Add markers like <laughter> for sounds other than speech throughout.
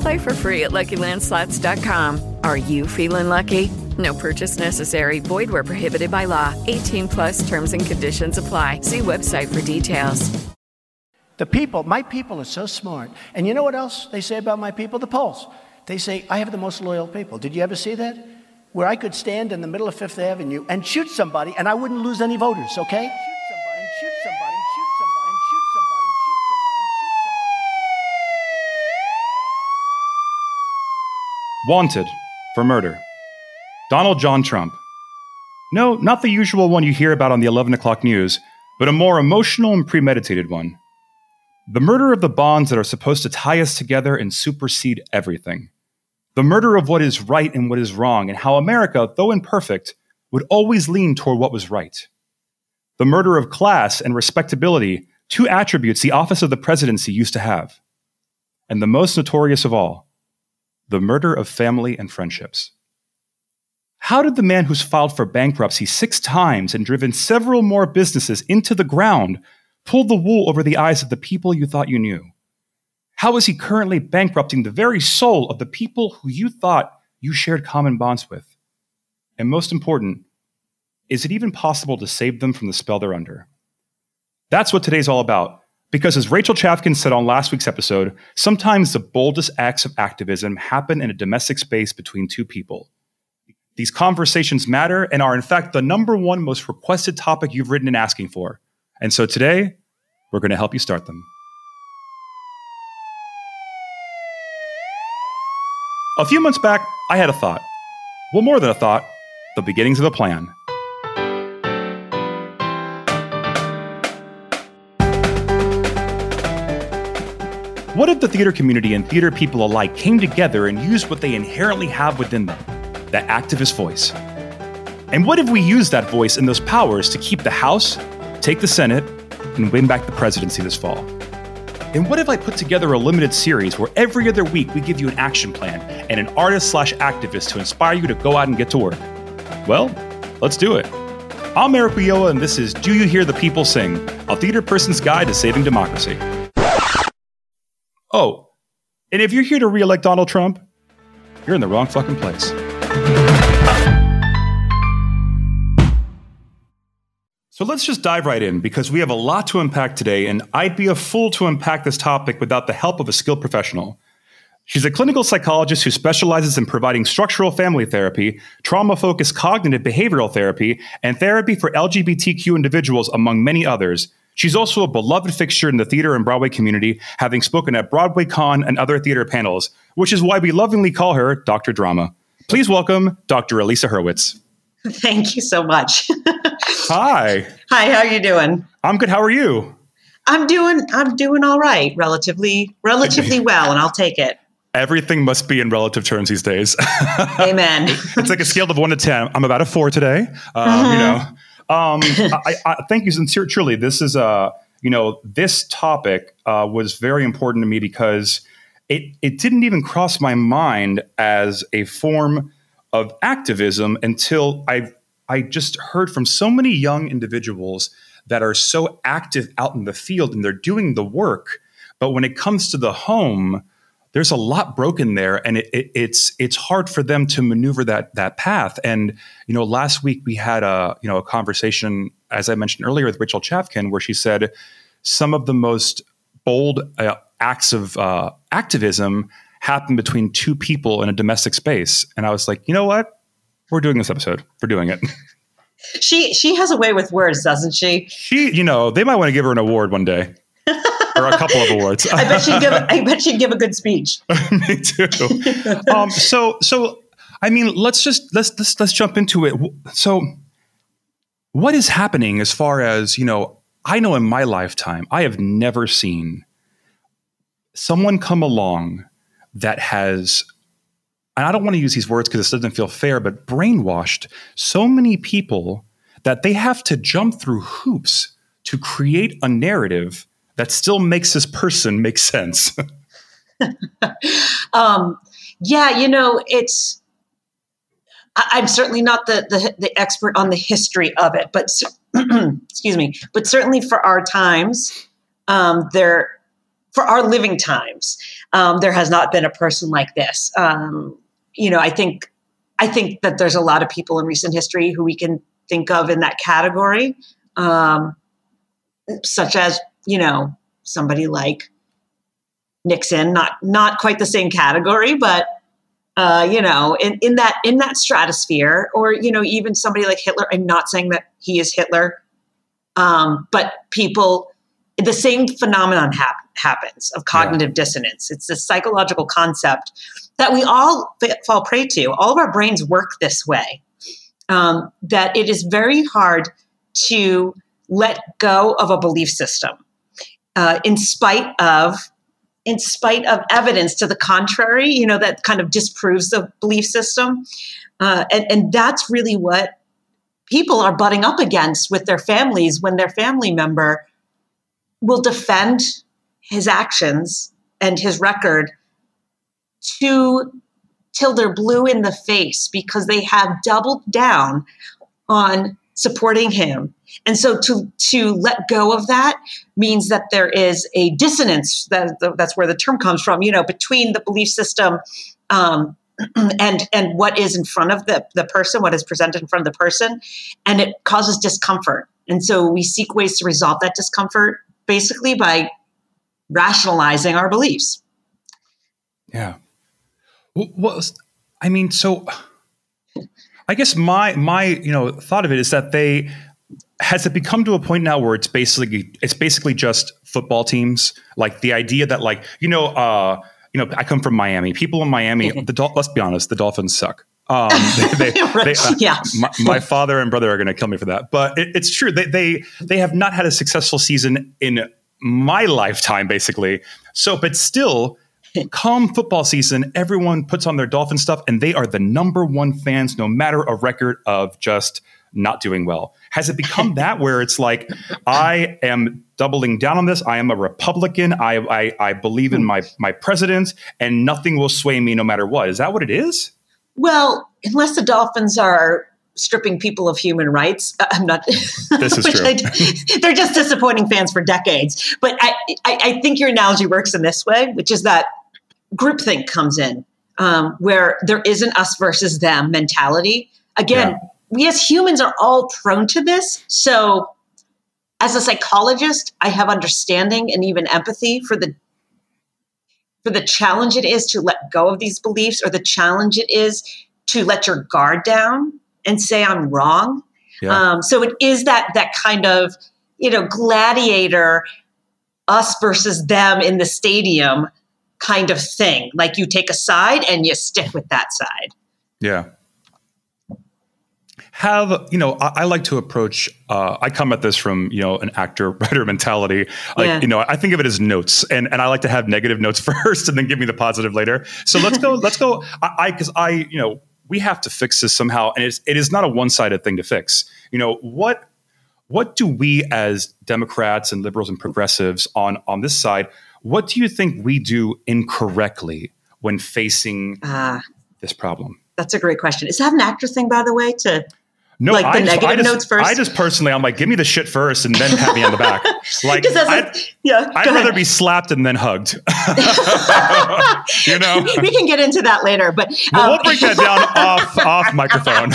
Play for free at LuckyLandSlots.com. Are you feeling lucky? No purchase necessary. Void where prohibited by law. 18 plus terms and conditions apply. See website for details. The people, my people are so smart. And you know what else they say about my people? The polls. They say, I have the most loyal people. Did you ever see that? Where I could stand in the middle of Fifth Avenue and shoot somebody and I wouldn't lose any voters, okay? Shoot somebody and shoot somebody and shoot somebody and shoot somebody and shoot somebody and shoot Wanted for murder. Donald John Trump. No, not the usual one you hear about on the 11 o'clock news, but a more emotional and premeditated one. The murder of the bonds that are supposed to tie us together and supersede everything. The murder of what is right and what is wrong, and how America, though imperfect, would always lean toward what was right. The murder of class and respectability, two attributes the office of the presidency used to have. And the most notorious of all, the murder of family and friendships. How did the man who's filed for bankruptcy six times and driven several more businesses into the ground pull the wool over the eyes of the people you thought you knew? How is he currently bankrupting the very soul of the people who you thought you shared common bonds with? And most important, is it even possible to save them from the spell they're under? That's what today's all about. Because as Rachel Chavkin said on last week's episode, sometimes the boldest acts of activism happen in a domestic space between two people. These conversations matter and are, in fact, the number one most requested topic you've written and asking for. And so today, we're going to help you start them. A few months back, I had a thought. Well, more than a thought, the beginnings of a plan. What if the theater community and theater people alike came together and used what they inherently have within them that activist voice? And what if we used that voice and those powers to keep the House, take the Senate, and win back the presidency this fall? And what if I put together a limited series where every other week we give you an action plan and an artist slash activist to inspire you to go out and get to work? Well, let's do it. I'm Eric Ulloa, and this is Do You Hear the People Sing, a theater person's guide to saving democracy. Oh, and if you're here to re-elect Donald Trump, you're in the wrong fucking place. So let's just dive right in because we have a lot to unpack today, and I'd be a fool to unpack this topic without the help of a skilled professional. She's a clinical psychologist who specializes in providing structural family therapy, trauma focused cognitive behavioral therapy, and therapy for LGBTQ individuals, among many others. She's also a beloved fixture in the theater and Broadway community, having spoken at BroadwayCon and other theater panels, which is why we lovingly call her Dr. Drama. Please welcome Dr. Elisa Hurwitz. <laughs> Thank you so much. <laughs> Hi. Hi, how are you doing? I'm good. How are you? I'm doing I'm doing all right, relatively relatively <laughs> well, and I'll take it. Everything must be in relative terms these days. Amen. it's like a scale of one to ten. I'm about a four today. Um, You know, um, <laughs> I, I, thank you sincerely. Truly, this is a you know this topic uh, was very important to me because it it didn't even cross my mind as a form of activism until I I just heard from so many young individuals that are so active out in the field and they're doing the work, but when it comes to the home, there's a lot broken there, and it, it, it's it's hard for them to maneuver that that path. And you know, last week we had a you know a conversation, as I mentioned earlier, with Rachel Chavkin, where she said some of the most bold uh, acts of uh, activism happen between two people in a domestic space. And I was like, you know what? We're doing this episode. We're doing it. <laughs> She she has a way with words, doesn't she? She, you know, they might want to give her an award one day. <laughs> or a couple of awards. I bet she'd give. I bet she'd give a good speech. <laughs> Me too. Um, so, so I mean, let's just let's let's let's jump into it. So, what is happening as far as you know? I know in my lifetime, I have never seen someone come along that has. And I don't want to use these words because this doesn't feel fair, but brainwashed so many people that they have to jump through hoops to create a narrative that still makes this person make sense. <laughs> um, yeah, you know, it's. I, am certainly not the, the, the expert on the history of it, but <clears throat> excuse me, but certainly for our times, um, there for our living times, um, there has not been a person like this. Um, you know, I think I think that there's a lot of people in recent history who we can think of in that category, um, such as you know somebody like Nixon, not not quite the same category, but uh, you know, in, in that in that stratosphere, or you know, even somebody like Hitler. I'm not saying that he is Hitler, um, but people, the same phenomenon hap- happens of cognitive yeah. dissonance. It's a psychological concept that we all fall prey to. All of our brains work this way. Um, that it is very hard to let go of a belief system uh, in spite of in spite of evidence to the contrary you know that kind of disproves the belief system. Uh, and, and that's really what people are butting up against with their families when their family member will defend his actions and his record to till they're blue in the face because they have doubled down on supporting him and so to to let go of that means that there is a dissonance. That, that's where the term comes from. You know, between the belief system um, <clears throat> and and what is in front of the the person, what is presented in front of the person, and it causes discomfort. And so we seek ways to resolve that discomfort, basically by rationalizing our beliefs. Yeah. Well, I mean, so I guess my my you know thought of it is that they has it become to a point now where it's basically it's basically just football teams? Like the idea that like you know uh you know i come from miami. People in miami <laughs> the Dol- let's be honest the dolphins suck. Um <laughs> they, they, they, uh, yeah. my, my, father and brother are going to kill me for that but it, it's true. They, they they have not had a successful season in my lifetime basically. So but still come football season everyone puts on their dolphin stuff and they are the number one fans no matter a record of just not doing well has it become that <laughs> where it's like, I am doubling down on this. I am a Republican. I, I, I believe in my, my president, and nothing will sway me no matter what. Is that what it is? Well, unless the Dolphins are stripping people of human rights. Uh, I'm not. <laughs> This is <laughs> true. I, they're just disappointing fans for decades. But I, I, I, think your analogy works in this way, which is that groupthink comes in, um, where there is an us versus them mentality. Again, yeah we as humans are all prone to this. So, as a psychologist, I have understanding and even empathy for the for the challenge it is to let go of these beliefs, or the challenge it is to let your guard down and say I'm wrong. Yeah. Um, so it is that that kind of you know gladiator, us versus them in the stadium kind of thing. Like you take a side and you stick with that side. Yeah have you know I, I like to approach uh, i come at this from you know an actor writer <laughs> mentality like yeah. you know i think of it as notes and and i like to have negative notes <laughs> first and then give me the positive later so let's go let's go i because I, I you know we have to fix this somehow and it's it is not a one-sided thing to fix you know what what do we as democrats and liberals and progressives on on this side what do you think we do incorrectly when facing uh, this problem that's a great question. Is that an actor thing, by the way? To no, like the I negative just, I just, notes first. I just personally, I'm like, give me the shit first, and then pat me on the back. <laughs> Like, I'd, yeah, I'd rather be slapped and then hugged. <laughs> you know, <laughs> we can get into that later, but um, we'll break that down off off microphone.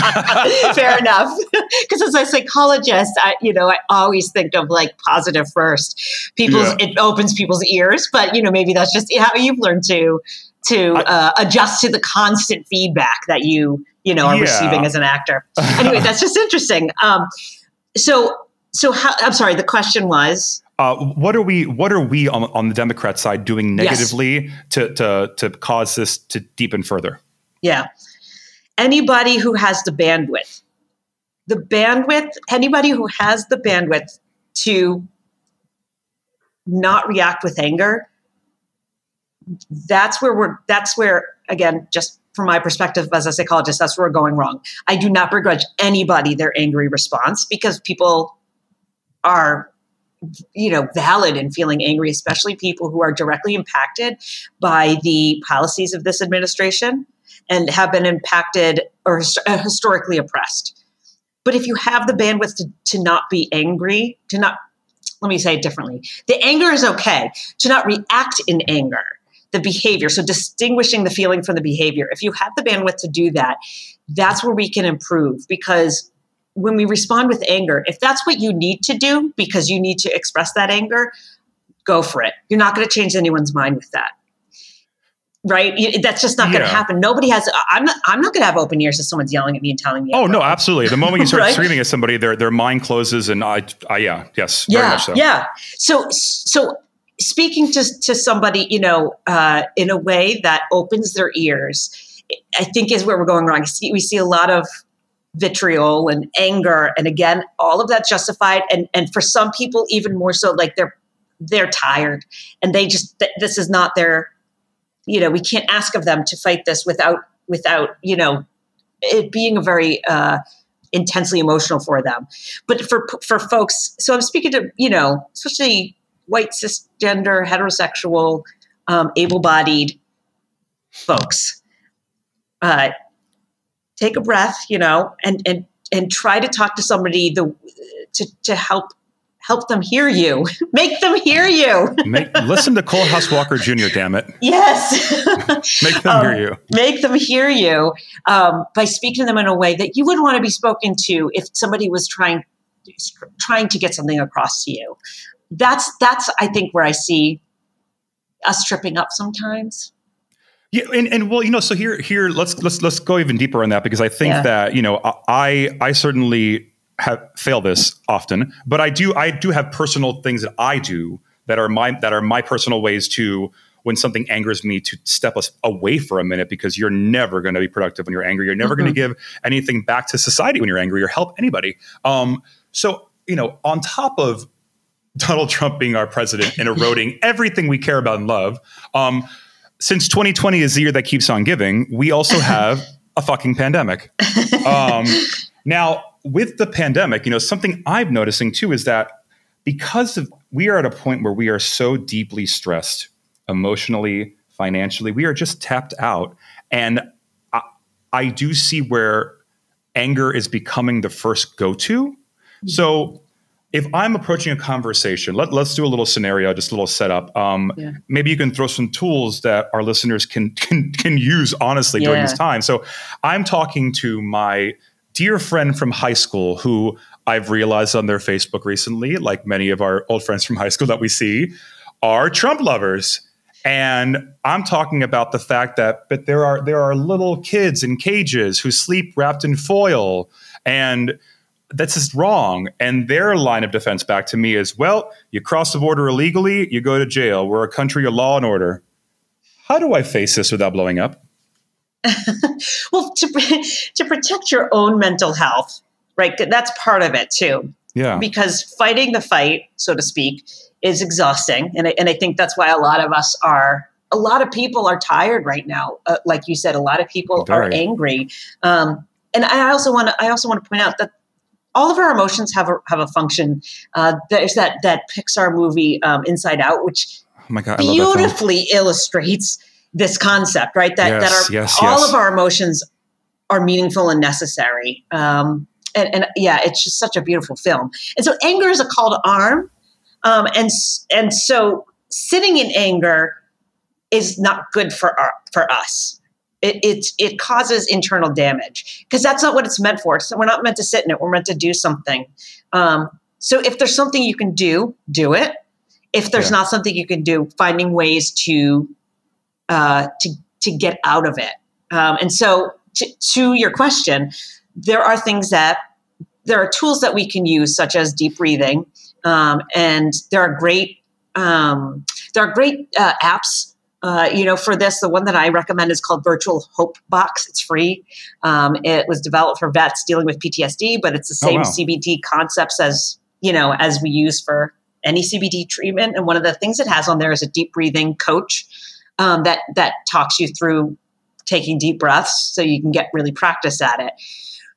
Fair enough, because as a psychologist, I, you know, I always think of like positive first. People's yeah. it opens people's ears, but you know, maybe that's just how you've learned to to uh, adjust to the constant feedback that you you know, are Yeah. receiving as an actor. <laughs> Anyway, that's just interesting. Um, so, so how, I'm sorry. The question was, Uh, what are we? What are we on, on the Democrat side doing Yes. negatively to, to to cause this to deepen further? yeah, anybody who has the bandwidth, the bandwidth, anybody who has the bandwidth to not react with anger. That's where we're. That's where again, just from my perspective as a psychologist, that's where we're going wrong. I do not begrudge anybody their angry response because people are you know valid in feeling angry especially people who are directly impacted by the policies of this administration and have been impacted or uh, historically oppressed but if you have the bandwidth to, to not be angry to not let me say it differently the anger is okay to not react in anger the behavior so distinguishing the feeling from the behavior if you have the bandwidth to do that that's where we can improve because when we respond with anger, if that's what you need to do because you need to express that anger, go for it. You're not going to change anyone's mind with that. Right? You- That's just not going to happen. Nobody has I'm not I'm not going to have open ears if someone's yelling at me and telling me Oh no, absolutely. The moment you start <laughs> Right? screaming at somebody, their their mind closes, and I, I yeah, yes, very yeah, much so. Yeah. So so speaking to to somebody, you know, uh, in a way that opens their ears, I think is where we're going wrong. We see a lot of vitriol and anger, and again, all of that justified, and and for some people, even more so, like they're they're tired, and they just th- this is not their, you know, we can't ask of them to fight this without without you know it being a very uh, intensely emotional for them. But for for folks, so I'm speaking to you know, especially white cisgender heterosexual, um, able-bodied folks. Uh, take a breath, you know, and and and try to talk to somebody the to to help help them hear you, <laughs> make them hear you. Make, listen to Coalhouse Walker Jr. Damn it, yes. <laughs> make them Um, hear you. make them hear you um, by speaking to them in a way that you would want to be spoken to if somebody was trying trying to get something across to you. That's that's I think where I see us tripping up sometimes. Yeah, and, and well, you know, so here here let's let's let's go even deeper on that because I think Yeah. that you know I I certainly have fail this often, but I do I do have personal things that I do that are my that are my personal ways to when something angers me to step us away for a minute because you're never going to be productive when you're angry. You're never going to give anything back to society when you're angry or help anybody. Um, so you know, on top of Donald Trump being our president and eroding <laughs> everything we care about and love. Um, since 2020 is the year that keeps on giving, we also <laughs> have a fucking pandemic. Um, <laughs> now, with the pandemic, you know, something I'm noticing too is that because of we are at a point where we are so deeply stressed emotionally, financially, we are just tapped out. And I, I do see where anger is becoming the first go to. So if I'm approaching a conversation, let, let's do a little scenario, just a little setup. Um, Yeah. Maybe you can throw some tools that our listeners can can, can use honestly during Yeah. this time. So I'm talking to my dear friend from high school who I've realized on their Facebook recently, like many of our old friends from high school that we see, are Trump lovers. And I'm talking about the fact that but there are there are little kids in cages who sleep wrapped in foil and that's just wrong. And their line of defense back to me is, well, you cross the border illegally, you go to jail. We're a country of law and order. How do I face this without blowing up? <laughs> Well, to <laughs> to protect your own mental health, right? That's part of it too. Yeah. because fighting the fight, so to speak, is exhausting. And I, and I think that's why a lot of us are, a lot of people are tired right now. Uh, like you said, a lot of people are angry. Um, and I also want to, I also want to point out that all of our emotions have a, have a function. Uh, there's that, that Pixar movie, um, Inside Out, which Oh my God. I love that film. beautifully illustrates this concept, right? That, that Yes, our, yes, all yes. of our emotions are meaningful and necessary. Um, and, and yeah, it's just such a beautiful film. And so anger is a call to arm. Um, and, and so sitting in anger is not good for our, for us. It, it, it causes internal damage because that's not what it's meant for. So we're not meant to sit in it. We're meant to do something. Um, so if there's something you can do, do it. If there's Yeah. not something you can do, finding ways to uh, to to get out of it. Um, and so to, to your question, there are things that there are tools that we can use, such as deep breathing, um, and there are great um, there are great uh, apps. Uh, you know, for this, the one that I recommend is called Virtual Hope Box. It's free. Um, it was developed for vets dealing with PTSD, but it's the Oh, same wow. CBT concepts as you know as we use for any CBT treatment. And one of the things it has on there is a deep breathing coach um, that that talks you through taking deep breaths, so you can get really practice at it.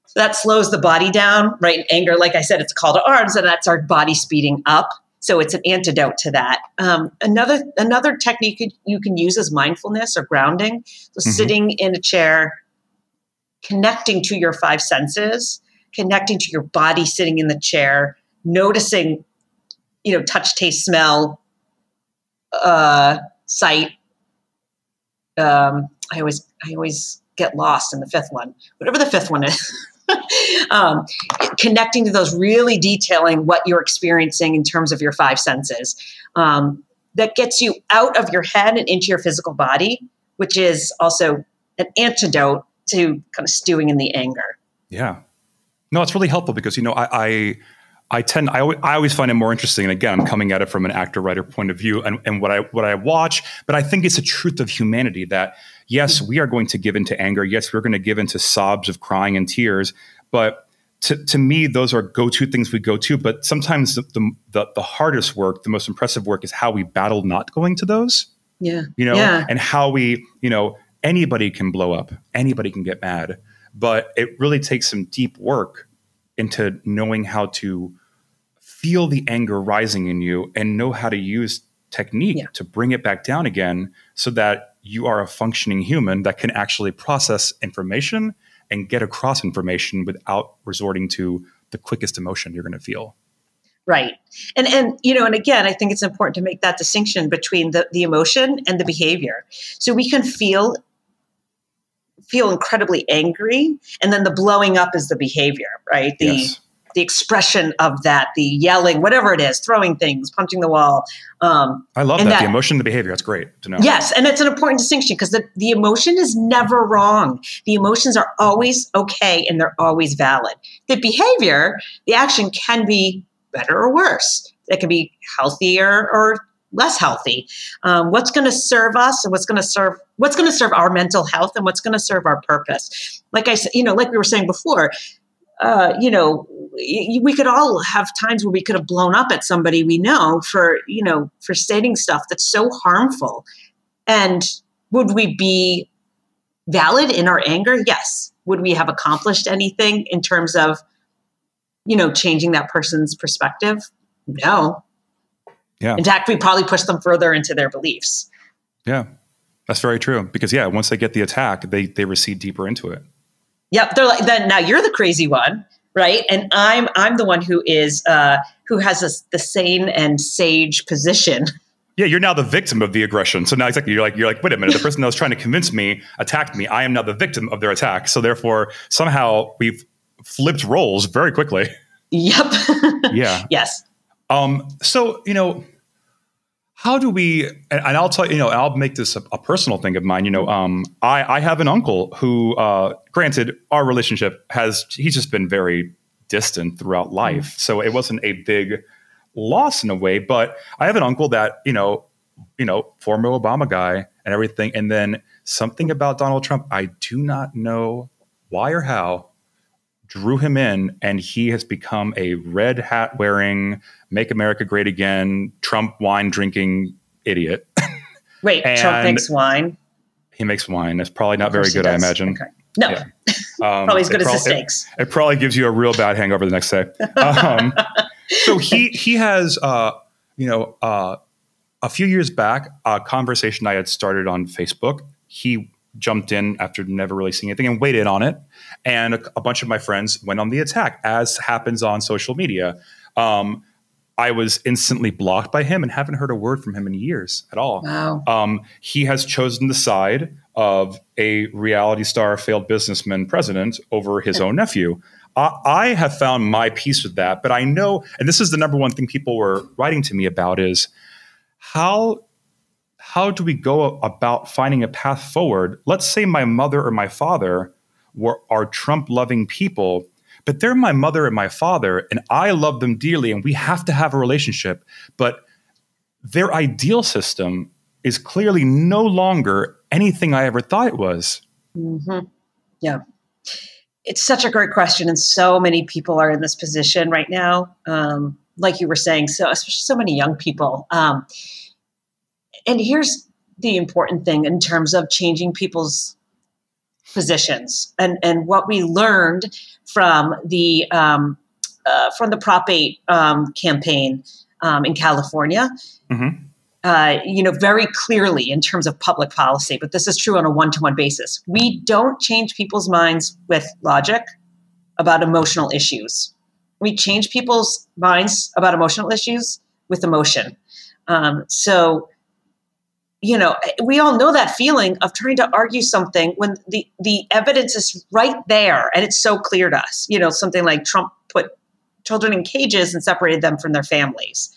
So that slows the body down, right? Anger, like I said, it's a call to arms, and that's our body speeding up. So it's an antidote to that. Um, another another technique you- can use is mindfulness or grounding. So Mhm. sitting in a chair, connecting to your five senses, connecting to your body sitting in the chair, noticing, you know, touch, taste, smell, uh, sight. Um, I always I always get lost in the fifth one, whatever the fifth one is. <laughs> <laughs> um, connecting to those, really detailing what you're experiencing in terms of your five senses. Um, that gets you out of your head and into your physical body, which is also an antidote to kind of stewing in the anger. Yeah. No, it's really helpful because you know I I, I tend I always, I always find it more interesting. And again, I'm coming at it from an actor writer point of view and, and what I what I watch, but I think it's a truth of humanity that yes, we are going to give into anger. Yes, we're going to give into sobs of crying and tears. But to, to me, those are go-to things we go to. But sometimes the, the the the hardest work, the most impressive work, is how we battle not going to those Yeah. you know, Yeah. and how we, you know, anybody can blow up, anybody can get mad, but it really takes some deep work into knowing how to feel the anger rising in you and know how to use technique Yeah. to bring it back down again so that you are a functioning human that can actually process information and get across information without resorting to the quickest emotion you're going to feel. Right. And and you know, and again, I think it's important to make that distinction between the, the emotion and the behavior. So we can feel feel incredibly angry and then the blowing up is the behavior, right? The yes. The expression of that, the yelling, whatever it is, throwing things, punching the wall. Um, I love that. and The emotion, the behavior. That's great to know. Yes, and it's an important distinction because the, the emotion is never wrong. The emotions are always okay and they're always valid. The behavior, the action can be better or worse. It can be healthier or less healthy. Um, what's going to serve us and what's going to serve what's going to serve our mental health and what's going to serve our purpose. Like I said, you know, like we were saying before, uh, you know, we could all have times where we could have blown up at somebody we know for, you know, for stating stuff that's so harmful. And would we be valid in our anger? Yes. Would we have accomplished anything in terms of, you know, changing that person's perspective? No. Yeah. In fact, we probably push them further into their beliefs. Yeah, that's very true. Because yeah, once they get the attack, they they recede deeper into it. Yep, they're like then now you're the crazy one, right? And I'm I'm the one who is uh who has this the sane and sage position. Yeah, you're now the victim of the aggression. So now exactly, you're like you're like, wait a minute, the person that was trying to convince me attacked me. I am now the victim of their attack. So therefore, somehow we've flipped roles very quickly. Yep. <laughs> Yeah. yes. Um, so you know, how do we? And, I'll tell you, you know, I'll make this a, a personal thing of mine. You know, um, I I have an uncle who, uh, granted, our relationship has he's just been very distant throughout life, so it wasn't a big loss in a way. But I have an uncle that you know, you know, former Obama guy and everything, and then something about Donald Trump. I do not know why or how drew him in, and he has become a red hat wearing, make America great again, Trump wine drinking idiot. <laughs> Wait, Trump makes wine. he makes wine. That's probably not very good, I imagine. Okay. No, Yeah. <laughs> Um, probably as good as the steaks. It, it probably gives you a real bad hangover the next day. Um, so he he has uh, you know uh, a few years back a conversation I had started on Facebook. He jumped in after never really seeing anything and waited on it. And a, a bunch of my friends went on the attack, as happens on social media. Um, I was instantly blocked by him and haven't heard a word from him in years at all. Wow. Um, he has chosen the side of a reality star, failed businessman president over his own nephew. I, I have found my peace with that, but I know, and this is the number one thing people were writing to me about is how how do we go about finding a path forward? Let's say my mother or my father were, are Trump loving people, but they're my mother and my father, and I love them dearly, and we have to have a relationship. But their ideal system is clearly no longer anything I ever thought it was. Mm-hmm. Yeah. It's such a great question, and so many people are in this position right now. Um, like you were saying, so especially so many young people. Um, and here's the important thing in terms of changing people's positions and and what we learned from the um, uh, from the Prop 8 um, campaign um, in California. Mm-hmm. Uh, you know, very clearly in terms of public policy, but this is true on a one to one basis. We don't change people's minds with logic about emotional issues. We change people's minds about emotional issues with emotion. Um, so, you know, we all know that feeling of trying to argue something when the, the evidence is right there and it's so clear to us. You know, something like Trump put children in cages and separated them from their families.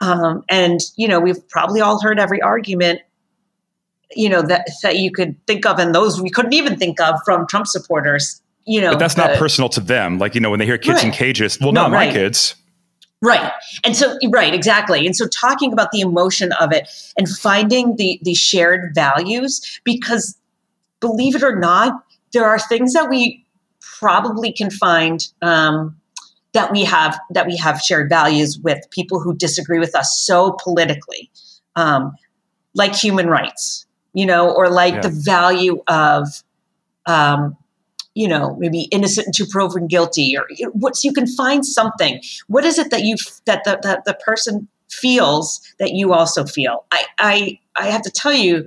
Um, and you know, we've probably all heard every argument, you know, that that you could think of, and those we couldn't even think of from Trump supporters. You know, but that's the, not personal to them. Like you know, when they hear kids Right. in cages, well, No, not right. my kids. Right. And so right, exactly. And so talking about the emotion of it and finding the the shared values because believe it or not, there are things that we probably can find um, that we have that we have shared values with people who disagree with us so politically, um, like human rights, you know, or like Yeah. the value of um, you know, maybe innocent until proven guilty, or what's you can find something. What is it that you that the that the person feels that you also feel? I I I have to tell you,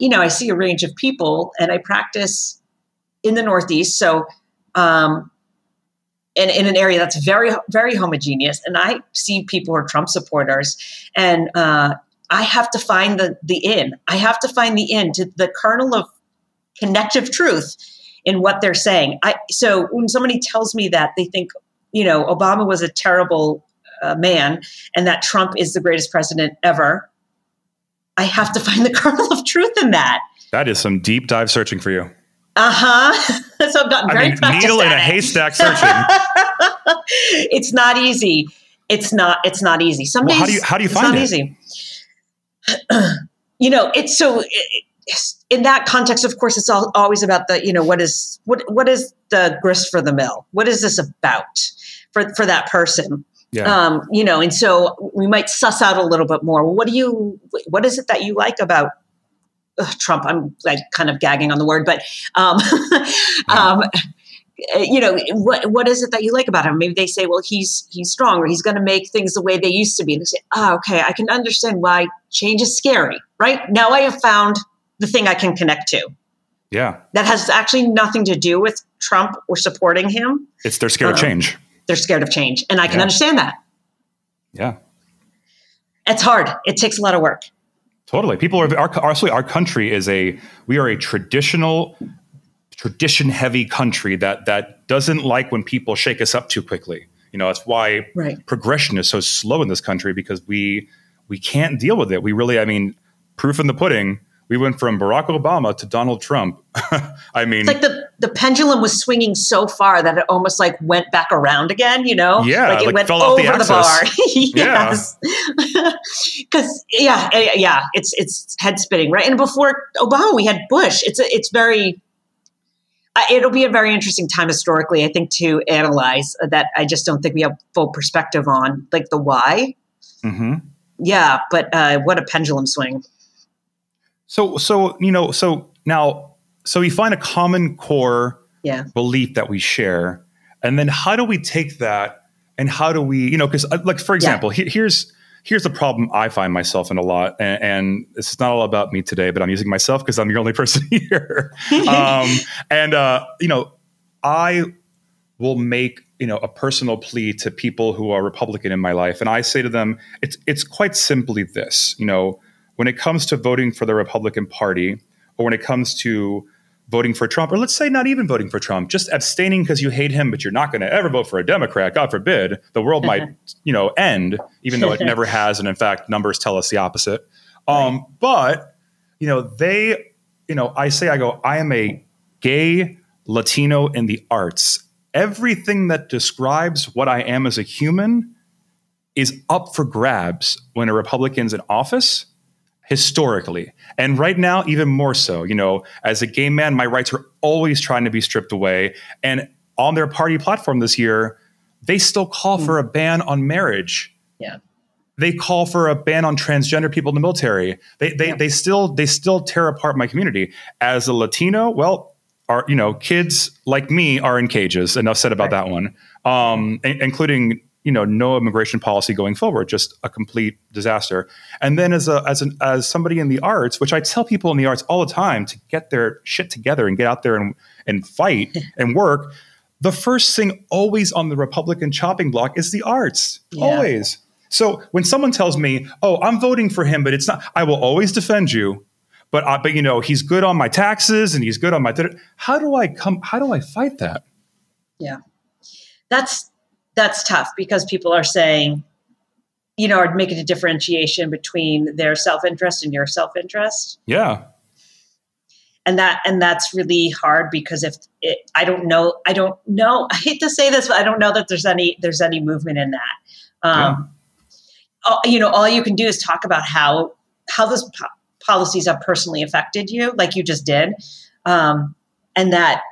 you know, I see a range of people, and I practice in the Northeast, so um, in in an area that's very very homogeneous, and I see people who are Trump supporters, and uh, I have to find the the in. I have to find the in to the kernel of connective truth in what they're saying. I so when somebody tells me that they think, you know, Obama was a terrible uh, man and that Trump is the greatest president ever, I have to <laughs> find the kernel of truth in that. That is some deep dive searching for you. Uh huh. <laughs> so I've gotten I very mean, practiced needle in a it. haystack <laughs> searching. it's not easy. It's not. It's not easy. Some Well, days how do you- how do you it's find not it? easy. <clears throat> you know, it's so. In that context, of course, it's all, always about the you know what is what what is the grist for the mill? What is this about for for that person? Yeah. Um, you know, and so we might suss out a little bit more. What do you? What is it that you like about ugh, Trump? I'm like kind of gagging on the word, but um, <laughs> um, you know, what what is it that you like about him? Maybe they say, well, he's he's strong, or he's going to make things the way they used to be. And they say, oh, okay, I can understand why change is scary. Right now, I have found the thing I can connect to yeah. that has actually nothing to do with Trump or supporting him. It's they're scared of Um, change. They're scared of change, and I can Yeah. understand that. Yeah. It's hard. It takes a lot of work. Totally. People are our honestly our country is a we are a traditional tradition heavy country that that doesn't like when people shake us up too quickly. You know, that's why Right. progression is so slow in this country because we we can't deal with it. We really I mean, proof in the pudding, we went from Barack Obama to Donald Trump. <laughs> I mean, It's like the the pendulum was swinging so far that it almost like went back around again. You know, Yeah, like it like went off the over the, bar. <laughs> yes, <laughs> because yeah, eh, yeah, it's it's head spinning, right? And before Obama, we had Bush. It's a, it's very. Uh, it'll be a very interesting time historically, I think, to analyze that. I just don't think we have full perspective on, like the why. mhm. Yeah, but uh, what a pendulum swing. So so you know, so now so we find a common core Yeah. belief that we share. And then how do we take that and how do we you know because like for example he- here's here's the problem i find myself in a lot and, and this is not all about me today but i'm using myself because i'm the only <laughs> person here. <laughs> Um, and uh, you know i will make you know a personal plea to people who are republican in my life and i say to them it's it's quite simply this you know when it comes to voting for the republican party or when it comes to voting for Trump, or let's say not even voting for Trump, just abstaining because you hate him, but you're not going to ever vote for a Democrat. God forbid, the world <laughs> might, you know, end, even though it never has, and in fact, numbers tell us the opposite. Um, But you know, they, you know, I say, I go, I am a gay Latino in the arts. Everything that describes what I am as a human is up for grabs when a Republican's in office historically. And right now, even more so. You know, as a gay man, my rights are always trying to be stripped away. And on their party platform this year, they still call for a ban on marriage. Yeah. They call for a ban on transgender people in the military. They they, Yeah. they still they still tear apart my community. As a Latino, well, our you know kids like me are in cages. Enough said about that one. Um, in- including you know no immigration policy going forward, just a complete disaster. And then as a as an as somebody in the arts, which I tell people in the arts all the time to get their shit together and get out there and and fight <laughs> and work. The first thing always on the Republican chopping block is the arts. Yeah. Always. So when someone tells me, "Oh, I'm voting for him," but it's not, I will always defend you. But uh, but you know he's good on my taxes and he's good on my. How do I come? How do I fight that? Yeah. That's that's tough because people are saying, you know, are making a differentiation between their self-interest and your self-interest. Yeah, And that and that's really hard because if it, I don't know, I don't know. <laughs> I hate to say this, but I don't know that there's any there's any movement in that. Um, all- you know, all you can do is talk about how how those po- policies have personally affected you, like you just did, um, and that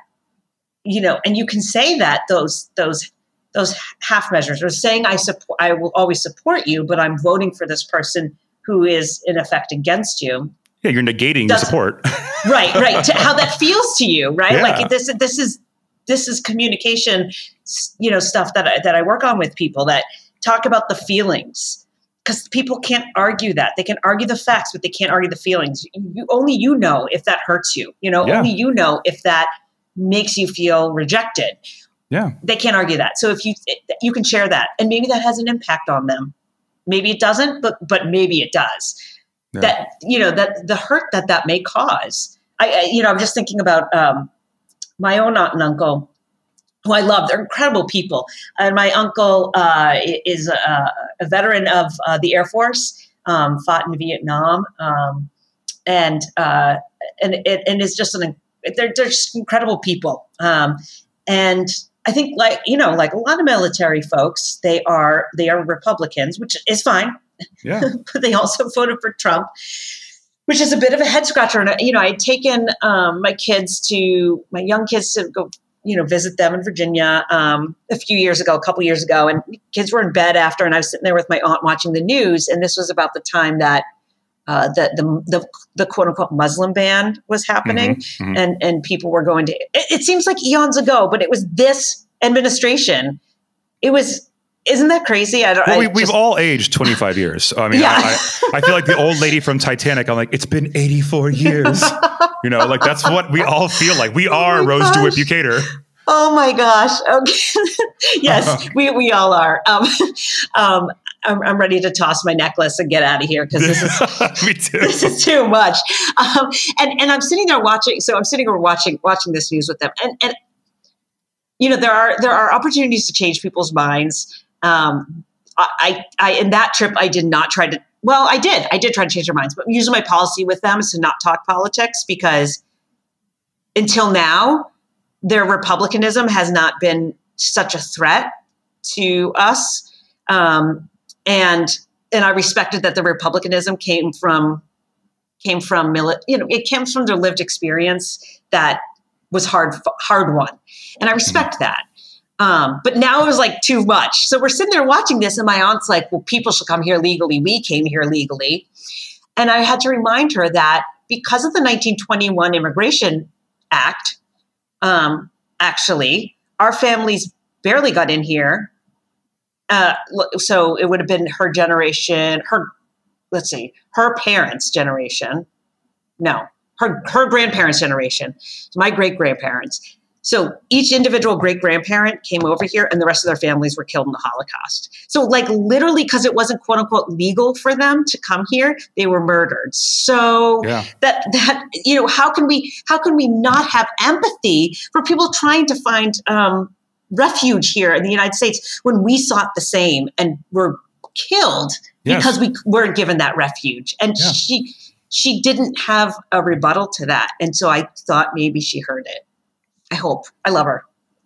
you know, and you can say that those those those half measures or saying I support, I will always support you, but I'm voting for this person who is in effect against you. yeah, you're negating the support. <laughs> Right, right. to how that feels to you, right? Yeah. Like this this is this is communication, you know, stuff that I, that I work on with people that talk about the feelings because people can't argue that they can argue the facts but they can't argue the feelings you, only you know if that hurts you you know Yeah. only you know if that makes you feel rejected yeah, they can't argue that so if you you can share that and maybe that has an impact on them maybe it doesn't but but maybe it does Yeah. that you know that the hurt that that may cause i, I you know i'm just thinking about um, my own aunt and uncle who I love. They're incredible people. And my uncle uh, is a, a veteran of uh, the Air Force, um, fought in Vietnam, um, and uh, and it, and is just an they're, they're just incredible people. Um, and I think like you know like a lot of military folks, they are they are Republicans, which is fine. yeah, <laughs> but they also voted for Trump, which is a bit of a head scratcher. And you know, I had taken um, my kids to my young kids to go, you know, visit them in Virginia um, a few years ago, a couple years ago, and kids were in bed after, and I was sitting there with my aunt watching the news, and this was about the time that. Uh, the, the the the quote unquote Muslim ban was happening, Mhm, mhm. and and people were going to. It, it seems like eons ago, but it was this administration. It was. Isn't that crazy? I don't. Well, I we, we've all aged 25 years. I mean, Yeah. I, I, I feel like the old lady from Titanic. I'm like, it's been 84 <laughs> years. you know, like that's what we all feel like. We are Oh Rose DeWitt. Bukater. Oh my gosh. Okay. <laughs> yes, <laughs> we, we all are. Um, um, I'm, I'm ready to toss my necklace and get out of here because this is <laughs> this is too much. Um, and and I'm sitting there watching. So I'm sitting there watching watching this news with them, and and you know there are there are opportunities to change people's minds. Um, I, I I in that trip I did not try to. Well, I did. I did try to change their minds, but usually my policy with them is to not talk politics because until now their republicanism has not been such a threat to us. Um, and and I respected that the republicanism came from came from mili- you know it came from their lived experience that was hard hard won, and I respect that. Um, but now it was like too much. So we're sitting there watching this, and my aunt's like, "Well, people should come here legally. We came here legally," and I had to remind her that because of the 1921 Immigration Act, um, actually, our families barely got in here uh, so it would have been her generation, her let's see, her parents' generation. No, her her grandparents' generation. My great grandparents. So each individual great grandparent came over here, and the rest of their families were killed in the Holocaust. So, like literally, because it wasn't quote unquote legal for them to come here, they were murdered. So Yeah. that that you know, how can we how can we not have empathy for people trying to find um, refuge here in the United States when we sought the same and were killed Yes. because we weren't given that refuge. And Yeah. she she didn't have a rebuttal to that, and so I thought maybe she heard it. I hope. I love her.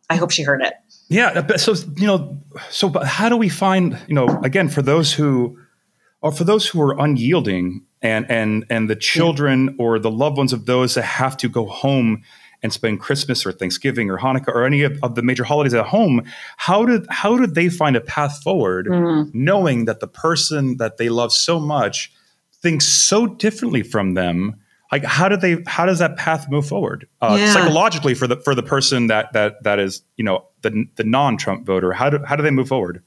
I hope she heard it. Yeah. Uh, so you know, so how do we find you know again for those who, or for those who are unyielding and and and the mm. children or the loved ones of those that have to go home and spend Christmas or Thanksgiving or Hanukkah or any of, of the major holidays at home, how did how did they find a path forward, mm. knowing that the person that they love so much thinks so differently from them? Like how do they how does that path move forward uh, yeah. psychologically for the for the person that that that is you know the the non Trump voter? How do how do they move forward?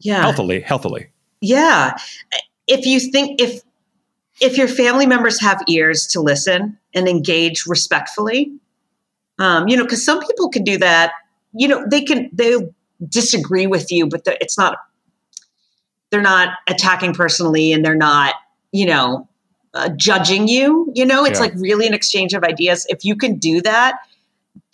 Yeah, healthily, healthily. Yeah, if you think if if your family members have ears to listen and engage respectfully, um, you know, because some people can do that. You know, they can they disagree with you, but it's not. They're not attacking personally, and they're not, you know, uh, judging you. You know, it's yeah. like really an exchange of ideas. If you can do that,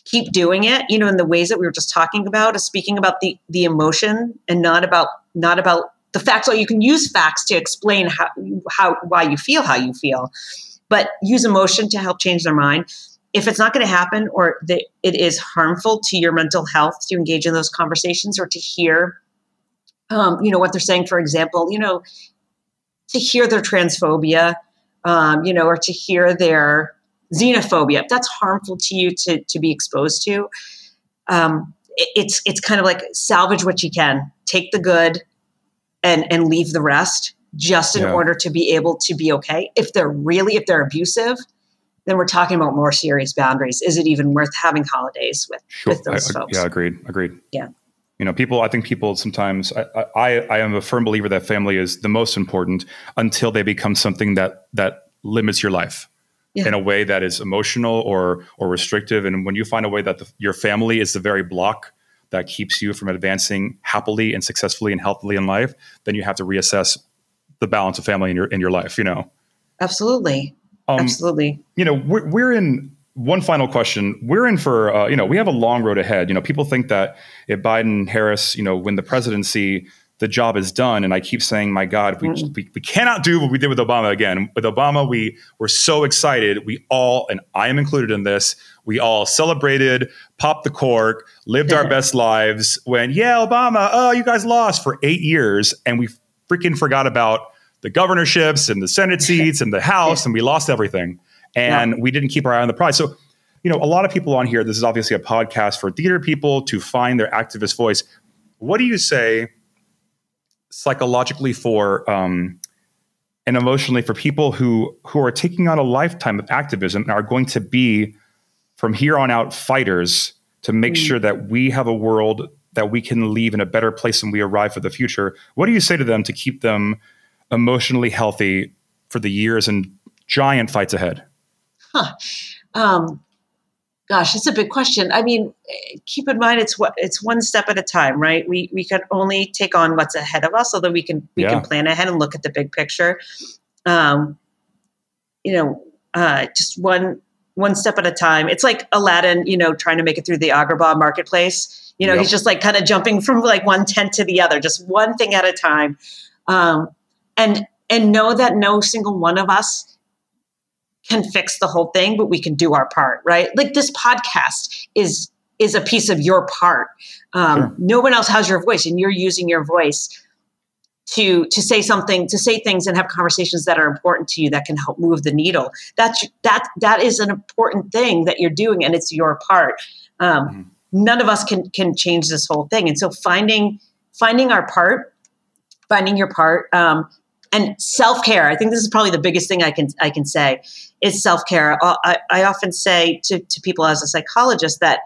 keep doing it. You know, in the ways that we were just talking about, is speaking about the the emotion and not about not about the facts. So you can use facts to explain how how why you feel how you feel, but use emotion to help change their mind if it's not going to happen or that it is harmful to your mental health to engage in those conversations or to hear um, you know what they're saying for example you know to hear their transphobia um, you know or to hear their xenophobia that's harmful to you to, to be exposed to um, it, it's it's kind of like salvage what you can take the good and and leave the rest just in yeah. order to be able to be okay if they're really if they're abusive then we're talking about more serious boundaries. Is it even worth having holidays with, sure. with those I, folks? Yeah, agreed. Agreed. Yeah. You know, people, I think people sometimes, I, I, I am a firm believer that family is the most important until they become something that, that limits your life. Yeah. in a way that is emotional or or restrictive. And when you find a way that the, your family is the very block that keeps you from advancing happily and successfully and healthily in life, then you have to reassess the balance of family in your in your life. You know, absolutely. Um, Absolutely. You know, we're, we're in one final question. We're in for, uh, you know, we have a long road ahead. You know, people think that if Biden, Harris, you know, win the presidency, the job is done. And I keep saying, my God, we, mm. we, we, cannot do what we did with Obama again. With Obama, we were so excited. We all, and I am included in this, we all celebrated, popped the cork, lived our best lives when, yeah, Obama, oh, you guys lost for eight years. And we freaking forgot about the governorships and the Senate seats and the House, and we lost everything. And yeah. we didn't keep our eye on the prize. So, you know, a lot of people on here, this is obviously a podcast for theater people to find their activist voice. What do you say psychologically for um, and emotionally for people who who are taking on a lifetime of activism and are going to be from here on out fighters to make mm. sure that we have a world that we can leave in a better place than we arrive for the future? What do you say to them to keep them emotionally healthy for the years and giant fights ahead? Huh. Um, gosh, it's a big question. I mean, keep in mind it's what it's one step at a time, right? We we can only take on what's ahead of us, so that we can we yeah. can plan ahead and look at the big picture. Um, you know, uh, just one one step at a time. It's like Aladdin, you know, trying to make it through the Agrabah marketplace. You know, yep. he's just like kind of jumping from like one tent to the other, just one thing at a time. Um, and and know that no single one of us can fix the whole thing but we can do our part right? Like this podcast is is a piece of your part. Um, sure. no one else has your voice and you're using your voice to to say something to say things and have conversations that are important to you that can help move the needle. That's that that is an important thing that you're doing and it's your part. Um, mm-hmm. none of us can can change this whole thing. And so finding finding our part finding your part um, and self-care i think this is probably the biggest thing i can i can say is self-care. Uh, I, I often say to, to people as a psychologist that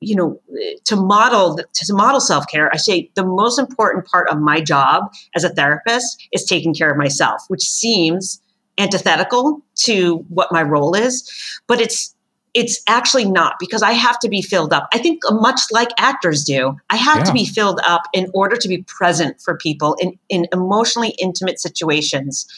you know to model to model self-care i say the most important part of my job as a therapist is taking care of myself which seems antithetical to what my role is but it's it's actually not because I have to be filled up. I think much like actors do, I have yeah. to be filled up in order to be present for people in, in emotionally intimate situations,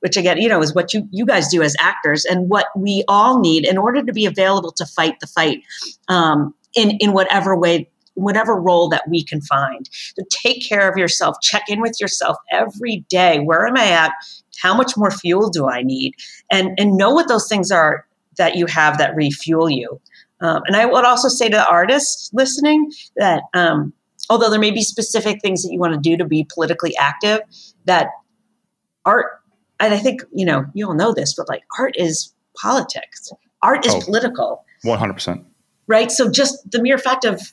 which again, you know, is what you, you guys do as actors and what we all need in order to be available to fight the fight um, in, in whatever way whatever role that we can find. So take care of yourself, check in with yourself every day. Where am I at? How much more fuel do I need? And and know what those things are that you have that refuel you. Um, and I would also say to the artists listening that um, although there may be specific things that you want to do to be politically active, that art, and I think, you know, you all know this, but like art is politics, art is Oh. political, 100%. right? So just the mere fact of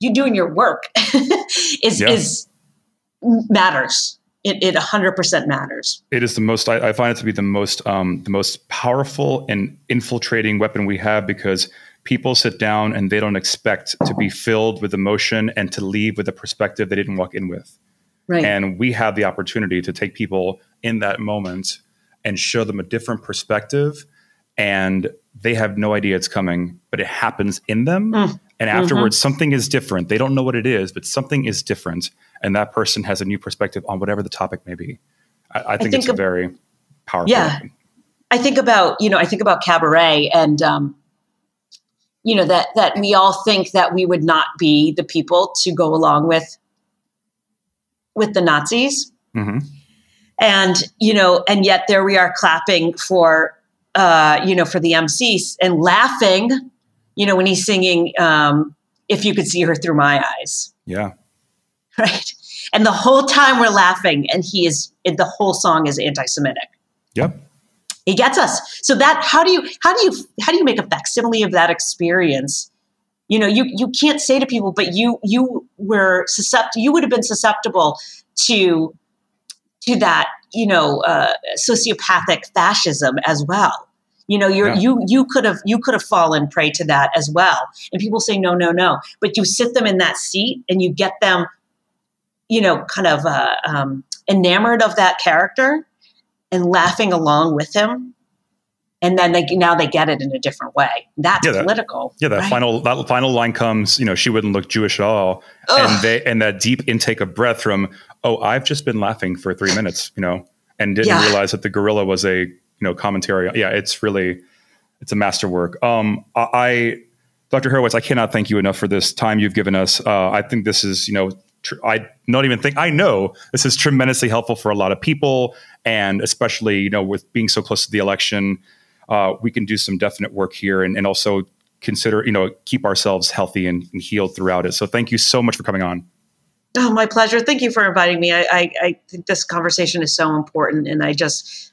you doing your work <laughs> is, Yeah. is matters. It, it 100% matters. It is the most. I, I find it to be the most, um, the most powerful and infiltrating weapon we have because people sit down and they don't expect to be filled with emotion and to leave with a perspective they didn't walk in with. Right. And we have the opportunity to take people in that moment and show them a different perspective. And they have no idea it's coming, but it happens in them. Mm. And afterwards, something is different. They don't know what it is, but something is different. And that person has a new perspective on whatever the topic may be. I, I think, think it's a very powerful. Yeah. weapon. I think about you know I think about cabaret and um, you know that that we all think that we would not be the people to go along with with the Nazis Mhm. and you know and yet there we are clapping for uh, you know for the MCs and laughing you know when he's singing um, if you could see her through my eyes Yeah. <laughs> right? And the whole time we're laughing and he is the whole song is anti-Semitic. Yep. he gets us. So that how do you how do you how do you make a facsimile of that experience? You know you you can't say to people but you you were susceptible you would have been susceptible to to that you know uh, sociopathic fascism as well. You know you're Yeah. you you could have you could have fallen prey to that as well. And people say no no no. But you sit them in that seat and you get them you know kind of uh, um, enamored of that character and laughing along with him and then they now they get it in a different way that's Yeah, that- political Yeah, that right? final that final line comes. You know, she wouldn't look Jewish at all, Ugh. and they and that deep intake of breath from, oh, I've just been laughing for three minutes, you know, and didn't Yeah. realize that the gorilla was a you know commentary. Yeah, it's really it's a masterwork. Um, I, I Dr. Hurwitz, I cannot thank you enough for this time you've given us. Uh, I think this is you know. Tr- I don't even think I know this is tremendously helpful for a lot of people, and especially you know with being so close to the election, uh, we can do some definite work here, and, and also consider you know keep ourselves healthy and, and healed throughout it. So thank you so much for coming on. Oh, my pleasure. Thank you for inviting me. I, I, I think this conversation is so important, and I just,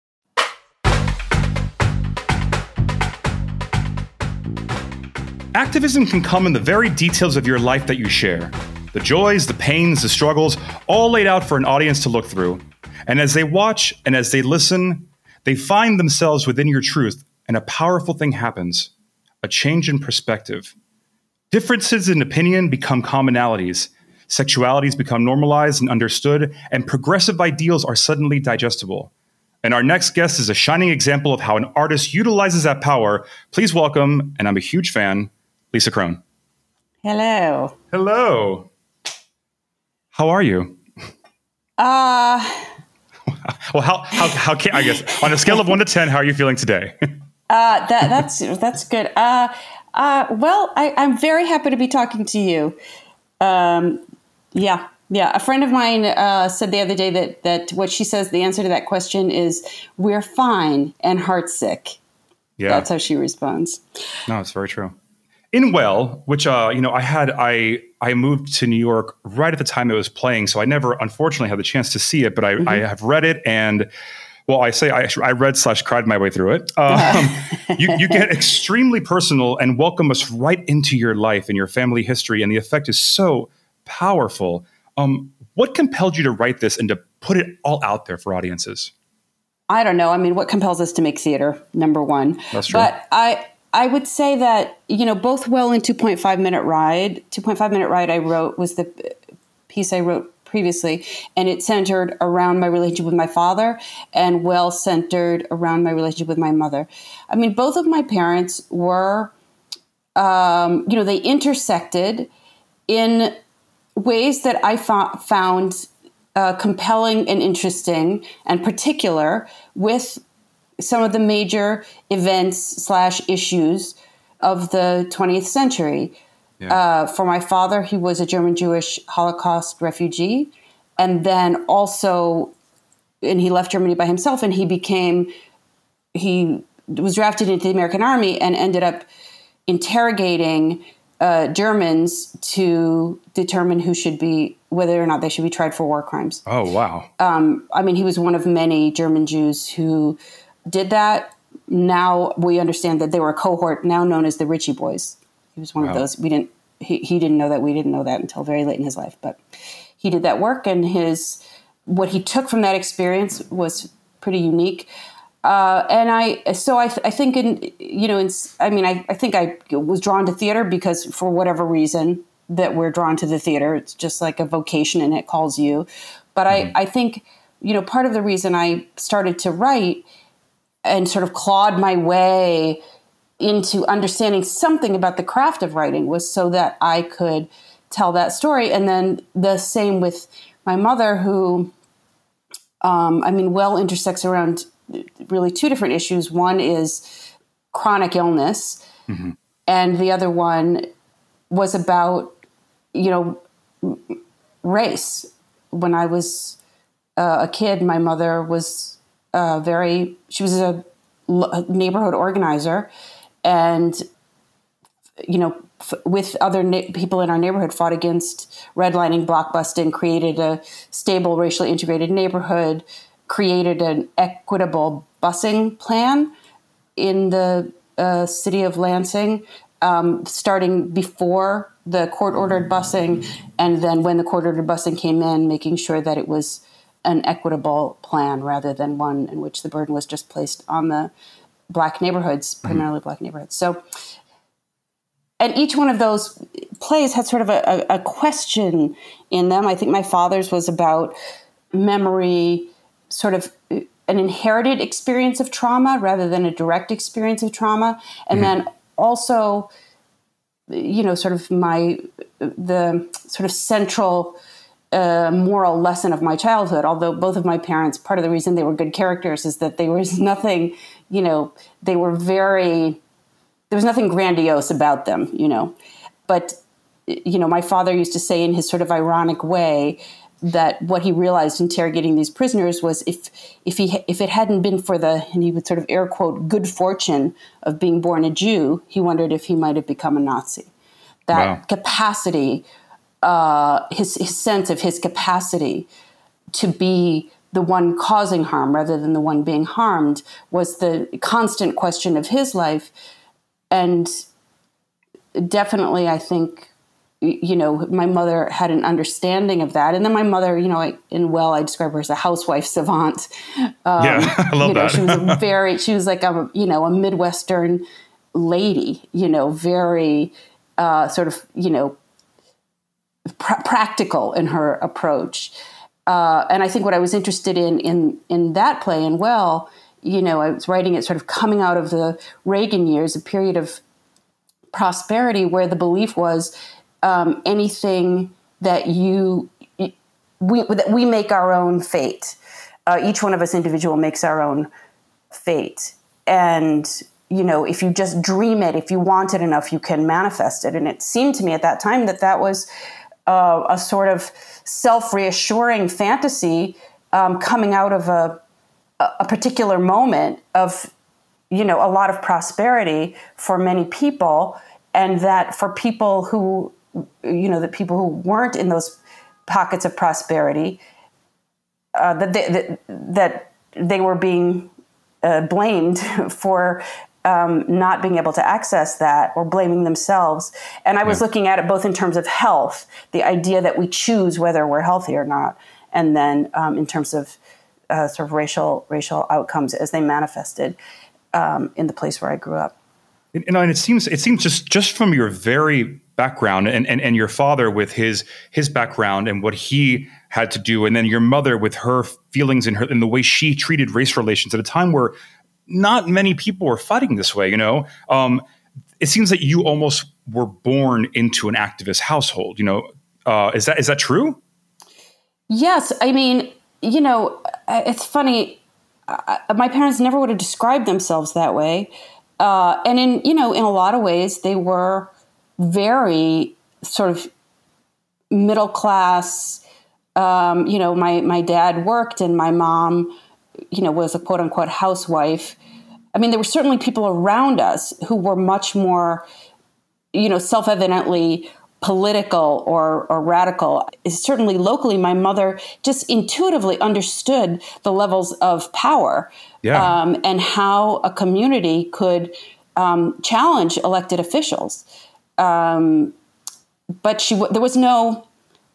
Activism can come in the very details of your life that you share the joys, the pains, the struggles, all laid out for an audience to look through. And as they watch and as they listen, they find themselves within your truth, and a powerful thing happens a change in perspective. Differences in opinion become commonalities, sexualities become normalized and understood, and progressive ideals are suddenly digestible. And our next guest is a shining example of how an artist utilizes that power. Please welcome, and I'm a huge fan, Lisa Kron. Hello. Hello. How are you? Uh <laughs> well, how, how, how can, I guess, on a scale of one to 10, how are you feeling today? <laughs> uh, that, that's, that's good. Uh, uh, well, I, I'm very happy to be talking to you. Um, yeah, yeah. A friend of mine uh, said the other day that, that what she says, the answer to that question is, we're fine and heartsick. Yeah. That's how she responds. No, it's very true. In Well, which uh, you know, I had I I moved to New York right at the time it was playing, so I never unfortunately had the chance to see it, but I, Mm-hmm. I have read it and well, I say I, I read slash cried my way through it. <laughs> Um, you, you get extremely personal and welcome us right into your life and your family history, and the effect is so powerful. Um, what compelled you to write this and to put it all out there for audiences? I don't know. I mean, what compels us to make theater? Number one. That's true. But I I would say that you know both well and 2.5 minute ride. 2.5 minute ride I wrote was the piece I wrote previously, and it centered around my relationship with my father, and well centered around my relationship with my mother. I mean, both of my parents were, um, you know, they intersected in ways that I fo- found uh, compelling and interesting and particular with some of the major events slash issues of the 20th century. Uh, for my father, he was a German Jewish Holocaust refugee, and then also, and he left Germany by himself, and he became he was drafted into the American Army and ended up interrogating uh, Germans to determine who should be whether or not they should be tried for war crimes. Oh wow! Um, I mean, he was one of many German Jews who did that. Now we understand that they were a cohort now known as the Ritchie Boys. He was one of those. We didn't. He, he didn't know that. We didn't know that until very late in his life. But he did that work, and his what he took from that experience was pretty unique. Uh, and I, so I, I think in, you know, in, I mean, I, I think I was drawn to theater because for whatever reason that we're drawn to the theater, it's just like a vocation and it calls you. But I, I think, you know, part of the reason I started to write and sort of clawed my way into understanding something about the craft of writing was so that I could tell that story. And then the same with my mother, who, um, I mean, well intersects around really two different issues. One is chronic illness, and the other one was about, you know, race. When I was uh, a kid, my mother was uh, very, she was a neighborhood organizer and, you know, f- with other na- people in our neighborhood fought against redlining, blockbusting, created a stable, racially integrated neighborhood, created an equitable busing plan in the uh, city of Lansing, um, starting before the court ordered busing, and then when the court ordered busing came in, making sure that it was an equitable plan rather than one in which the burden was just placed on the black neighborhoods, mm-hmm. primarily black neighborhoods. So, and each one of those plays had sort of a, a, a question in them. I think my father's was about memory, sort of uh, an inherited experience of trauma rather than a direct experience of trauma, and mm-hmm. then also, you know, sort of my uh, the sort of central uh, moral lesson of my childhood. Although both of my parents, part of the reason they were good characters is that there was <laughs> nothing, you know, they were very, there was nothing grandiose about them, you know. But, you know, my father used to say in his sort of ironic way that what he realized interrogating these prisoners was if if he if it hadn't been for the and he would sort of air quote good fortune of being born a Jew, he wondered if he might have become a Nazi. That Wow. capacity uh, his, his sense of his capacity to be the one causing harm rather than the one being harmed was the constant question of his life. And definitely, I think, you know, my mother had an understanding of that. And then my mother, you know, I, in well, I describe her as a housewife savant. Um, Yeah, <laughs> I love you know, that. She was a <laughs> very, she was like a, you know, a Midwestern lady, you know, very uh, sort of, you know, pr- practical in her approach. Uh, and I think what I was interested in in in that play and well, you know, I was writing it sort of coming out of the Reagan years, a period of prosperity where the belief was um, anything that you we that we make our own fate. uh, each one of us individual makes our own fate. And, you know, if you just dream it, if you want it enough, you can manifest it. And it seemed to me at that time that that was uh, a sort of self reassuring fantasy um, coming out of a, a particular moment of, you know, a lot of prosperity for many people. And that for people who, you know, the people who weren't in those pockets of prosperity, uh, that, they, that, that they were being uh, blamed <laughs> for um, not being able to access that or blaming themselves. And I was looking at it both in terms of health, the idea that we choose whether we're healthy or not, and then um, in terms of uh, sort of racial racial outcomes as they manifested um, in the place where I grew up. You know, and it seems it seems just just from your very background and, and and your father with his his background and what he had to do, and then your mother with her feelings and her and the way she treated race relations at a time where not many people were fighting this way. You know, um, it seems that you almost were born into an activist household. You know, uh, is that is that true? Yes, I mean, you know, uh, it's funny. Uh, my parents never would have described themselves that way, uh, and in you know, in a lot of ways, they were very sort of middle class. Um, you know, my my dad worked, and my mom, you know, was a quote unquote housewife. I mean, there were certainly people around us who were much more, you know, self evidently political or, or radical. Certainly locally, my mother just intuitively understood the levels of power Yeah. um, and how a community could um, challenge elected officials. Um, but she, there was no,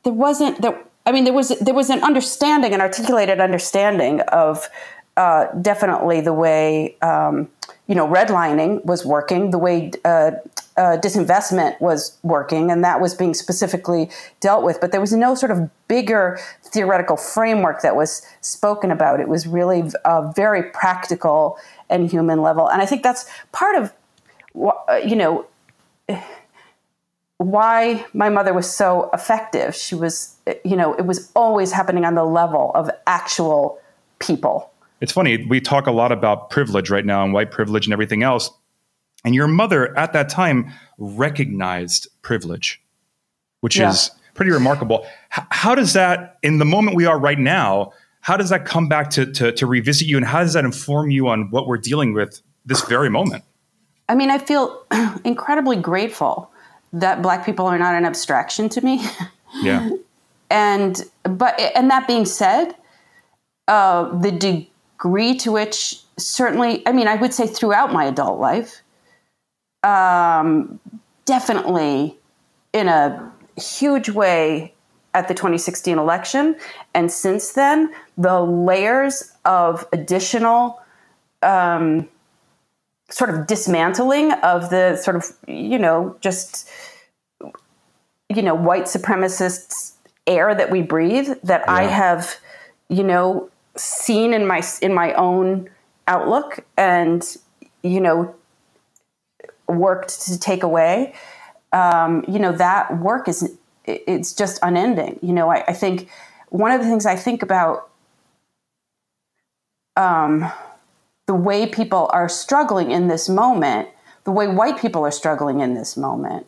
there wasn't there. I mean, there was there was an understanding, an articulated understanding of uh, definitely the way um, you know redlining was working, the way uh, uh, disinvestment was working, and that was being specifically dealt with. But there was no sort of bigger theoretical framework that was spoken about. It was really a very practical and human level, and I think that's part of uh, you know why my mother was so effective. She was, you know, it was always happening on the level of actual people. It's funny, we talk a lot about privilege right now and white privilege and everything else. And your mother at that time recognized privilege, which Yeah. is pretty remarkable. H- how does that, in the moment we are right now, how does that come back to, to, to revisit you and how does that inform you on what we're dealing with this very moment? I mean, I feel <clears throat> incredibly grateful that black people are not an abstraction to me. <laughs> Yeah. and but and that being said, uh, the degree to which certainly, I mean, I would say throughout my adult life, um, definitely in a huge way at the 2016 election, and since then, the layers of additional. Um, sort of dismantling of the sort of you know just you know white supremacists air that we breathe that I have you know seen in my in my own outlook and you know worked to take away. Um, you know that work is it's just unending. You know I, I think one of the things I think about um, the way people are struggling in this moment, the way white people are struggling in this moment,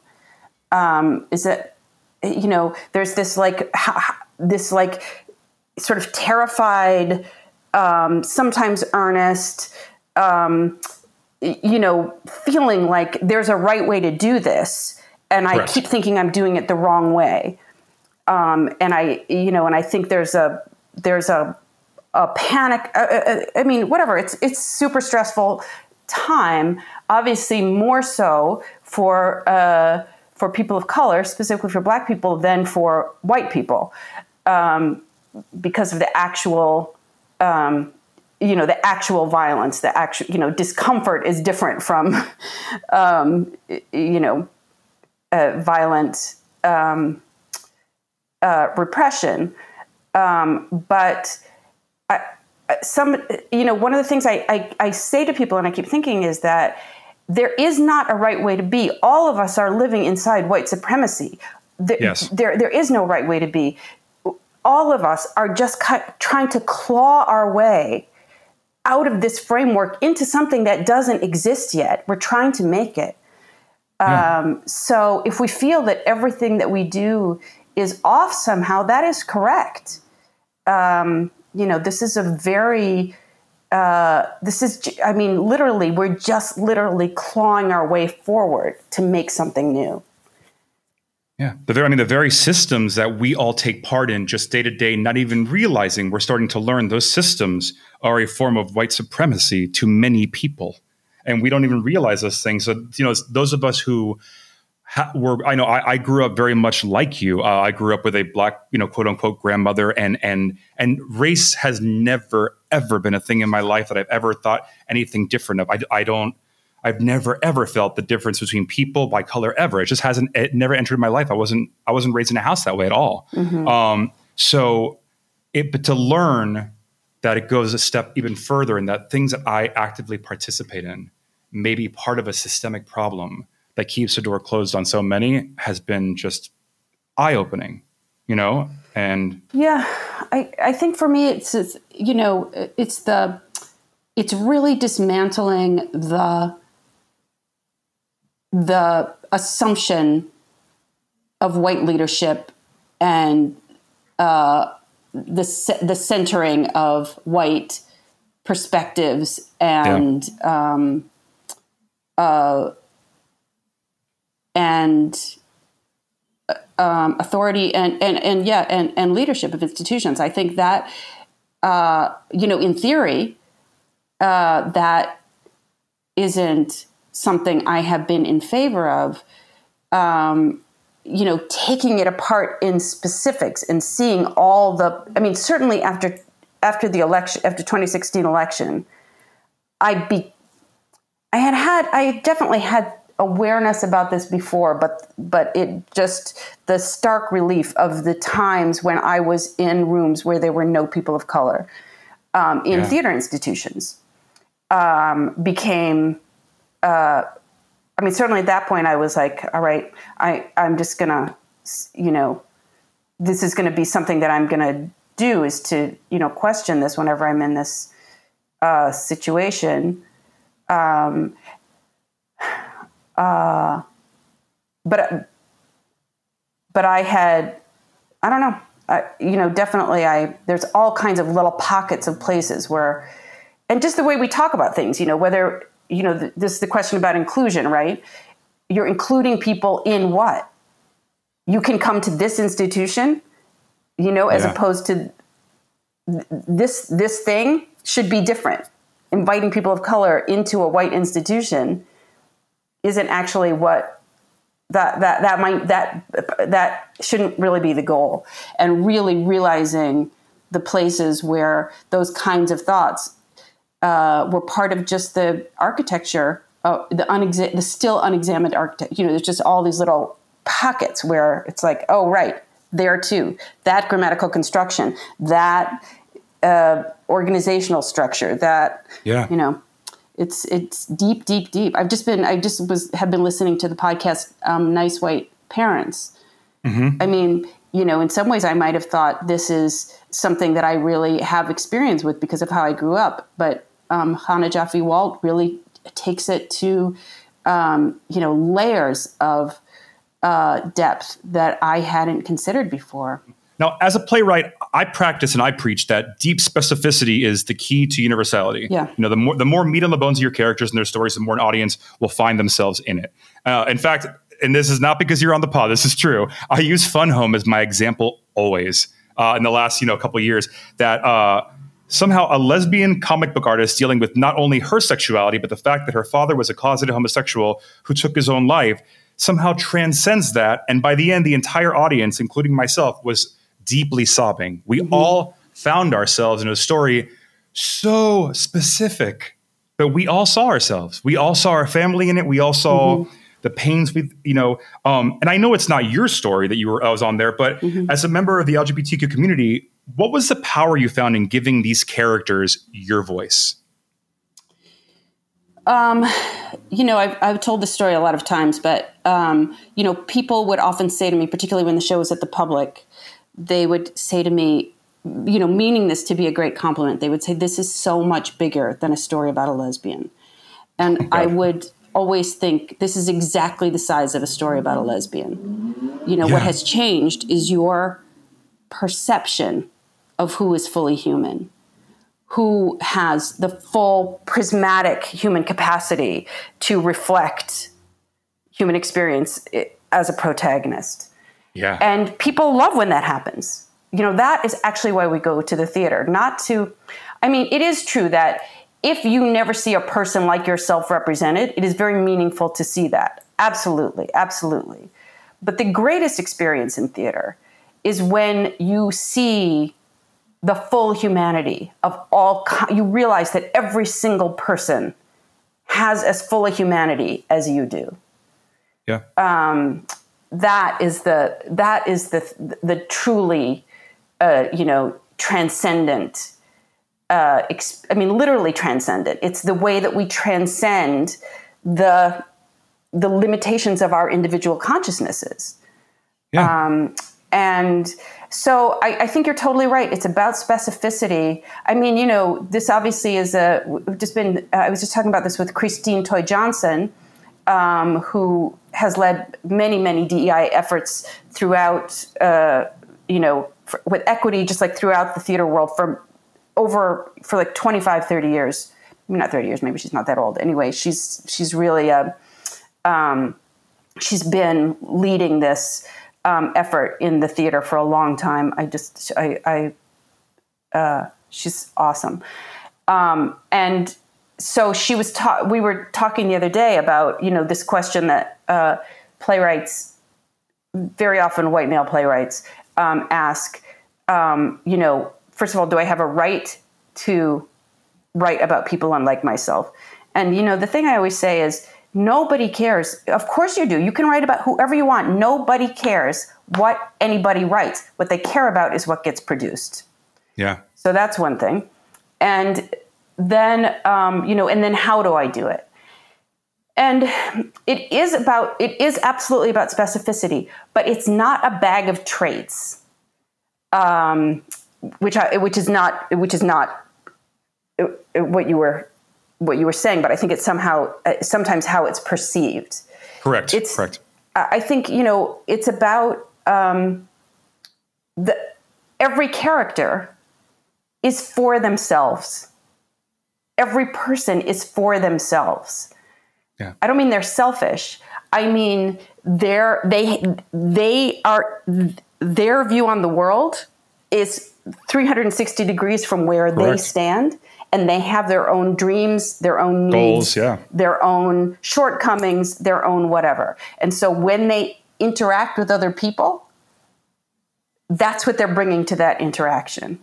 um, is that you know there's this like this like sort of terrified, um, sometimes earnest, um, you know, feeling like there's a right way to do this, and I Correct. keep thinking I'm doing it the wrong way, um, and I you know, and I think there's a there's a a panic. uh, uh, I mean, whatever. It's it's super stressful time. Obviously, more so for uh, for people of color, specifically for Black people, than for white people, um, because of the actual. Um, you know the actual violence the actual you know discomfort is different from <laughs> um, you know uh, violent um, uh, repression um, but I, some, you know, one of the things I, I, I say to people and I keep thinking is that there is not a right way to be. All of us are living inside white supremacy. There, Yes. there, there is no right way to be. all of us are just trying to claw our way out of this framework into something that doesn't exist yet. We're trying to make it. Yeah. Um, so if we feel that everything that we do is off somehow, that is correct. Um, you know, this is a very, uh, this is, I mean, literally, we're just literally clawing our way forward to make something new. Yeah, the very, I mean, the very systems that we all take part in just day to day, not even realizing we're starting to learn those systems are a form of white supremacy to many people. And we don't even realize those things. So, you know, those of us who were, I know I, I, grew up very much like you. Uh, I grew up with a black, you know, quote unquote grandmother and, and, and race has never, ever been a thing in my life that I've ever thought anything different of. I, I don't, I've never ever felt the difference between people by color ever. It just hasn't. It never entered my life. I wasn't. I wasn't raised in a house that way at all. Mm-hmm. Um, so, it but to learn that it goes a step even further, and that things that I actively participate in may be part of a systemic problem that keeps the door closed on so many has been just eye opening. You know, and yeah, I I think for me it's, it's you know it's the it's really dismantling the the assumption of white leadership and uh, the the centering of white perspectives and yeah. um, uh, and um, authority and, and and yeah and, and leadership of institutions. I think that uh, you know in theory uh, that isn't something I have been in favor of, um, you know, taking it apart in specifics and seeing all the. I mean, certainly after after the election, after 2016 election, I be, I had had, I definitely had awareness about this before, but but it just the stark relief of the times when I was in rooms where there were no people of color um, in yeah. theater institutions um, became uh, I mean, certainly at that point, I was like, all right, I, I'm just to, you know, this is going to be something that I'm going to do is to, you know, question this whenever I'm in this uh, situation. Um, uh, but, but I had, I don't know, I, you know, definitely I, there's all kinds of little pockets of places where, and just the way we talk about things, you know, whether you know, th- this is the question about inclusion, right? You're including people in what? You can come to this institution, you know, as yeah. opposed to th- this this thing should be different. Inviting people of color into a white institution isn't actually what that that that might that that shouldn't really be the goal. And really realizing the places where those kinds of thoughts uh, were part of just the architecture, uh, the, unexa- the still unexamined architecture. You know, there's just all these little pockets where it's like, oh, right, there too. That grammatical construction, that uh, organizational structure, that, yeah. you know, it's it's deep, deep, deep. I've just been, I just was have been listening to the podcast, um, Nice White Parents. Mm-hmm. I mean, you know, in some ways, I might have thought this is something that I really have experience with because of how I grew up. But um, Chana Joffe Walt really takes it to um, you know layers of uh, depth that I hadn't considered before. Now, as a playwright, I practice and I preach that deep specificity is the key to universality. Yeah. You know, the more the more meat on the bones of your characters and their stories, the more an audience will find themselves in it. Uh, in fact, and this is not because you're on the pod. This is true. I use Fun Home as my example always. Uh, in the last, you know, couple years, that uh, somehow a lesbian comic book artist dealing with not only her sexuality, but the fact that her father was a closeted homosexual who took his own life, somehow transcends that. And by the end, the entire audience, including myself, was deeply sobbing. We mm-hmm. all found ourselves in a story so specific that we all saw ourselves. We all saw our family in it. We all saw. Mm-hmm the pains we you know um, and i know it's not your story that you were i was on there but mm-hmm. as a member of the lgbtq community what was the power you found in giving these characters your voice? Um, you know, I've, I've told this story a lot of times, but, um, you know, people would often say to me, particularly when the show was at the public, they would say to me, you know, meaning this to be a great compliment, they would say, This is so much bigger than a story about a lesbian. And I would always think this is exactly the size of a story about a lesbian. You know, what has changed is your perception of who is fully human, who has the full prismatic human capacity to reflect human experience as a protagonist. Yeah. And people love when that happens. You know, that is actually why we go to the theater, not to, I mean, it is true that if you never see a person like yourself represented, it is very meaningful to see that. Absolutely, absolutely. But the greatest experience in theater is when you see the full humanity of all, you realize that every single person has as full a humanity as you do Yeah. um, that is the that is the the truly uh, you know transcendent uh, ex- I mean literally transcendent it's the way that we transcend the the limitations of our individual consciousnesses um, and so I, I think you're totally right. It's about specificity. I mean, you know, this obviously is a. We've just been. Uh, I was just talking about this with Christine Toy Johnson, um, who has led many, many DEI efforts throughout. Uh, you know, for, with equity, just like throughout the theater world for over for like 25, 30 years. Not 30 years. Maybe she's not that old. Anyway, she's she's really a. Um, she's been leading this um, effort in the theater for a long time. I just, I, I uh, she's awesome. Um, and so she was, ta- we were talking the other day about, you know, this question that uh, playwrights, very often white male playwrights, um, ask, um, you know, first of all, do I have a right to write about people unlike myself? And, you know, the thing I always say is, Nobody cares. Of course you do. You can write about whoever you want. Nobody cares what anybody writes. What they care about is what gets produced. Yeah. So that's one thing. And then, um, you know, and then how do I do it? And it is about, it is absolutely about specificity, but it's not a bag of traits, um, which I, which is not, which is not uh, what you were, what you were saying. But I think it's somehow, uh, sometimes how it's perceived. Correct. It's- Correct. I I think you know it's about um, the every character is for themselves. Every person is for themselves. Yeah. I don't mean they're selfish. I mean they're they they are their view on the world is 360 degrees from where they stand and they have their own dreams, their own needs, Goals, yeah. their own shortcomings, their own whatever. And so when they interact with other people, that's what they're bringing to that interaction.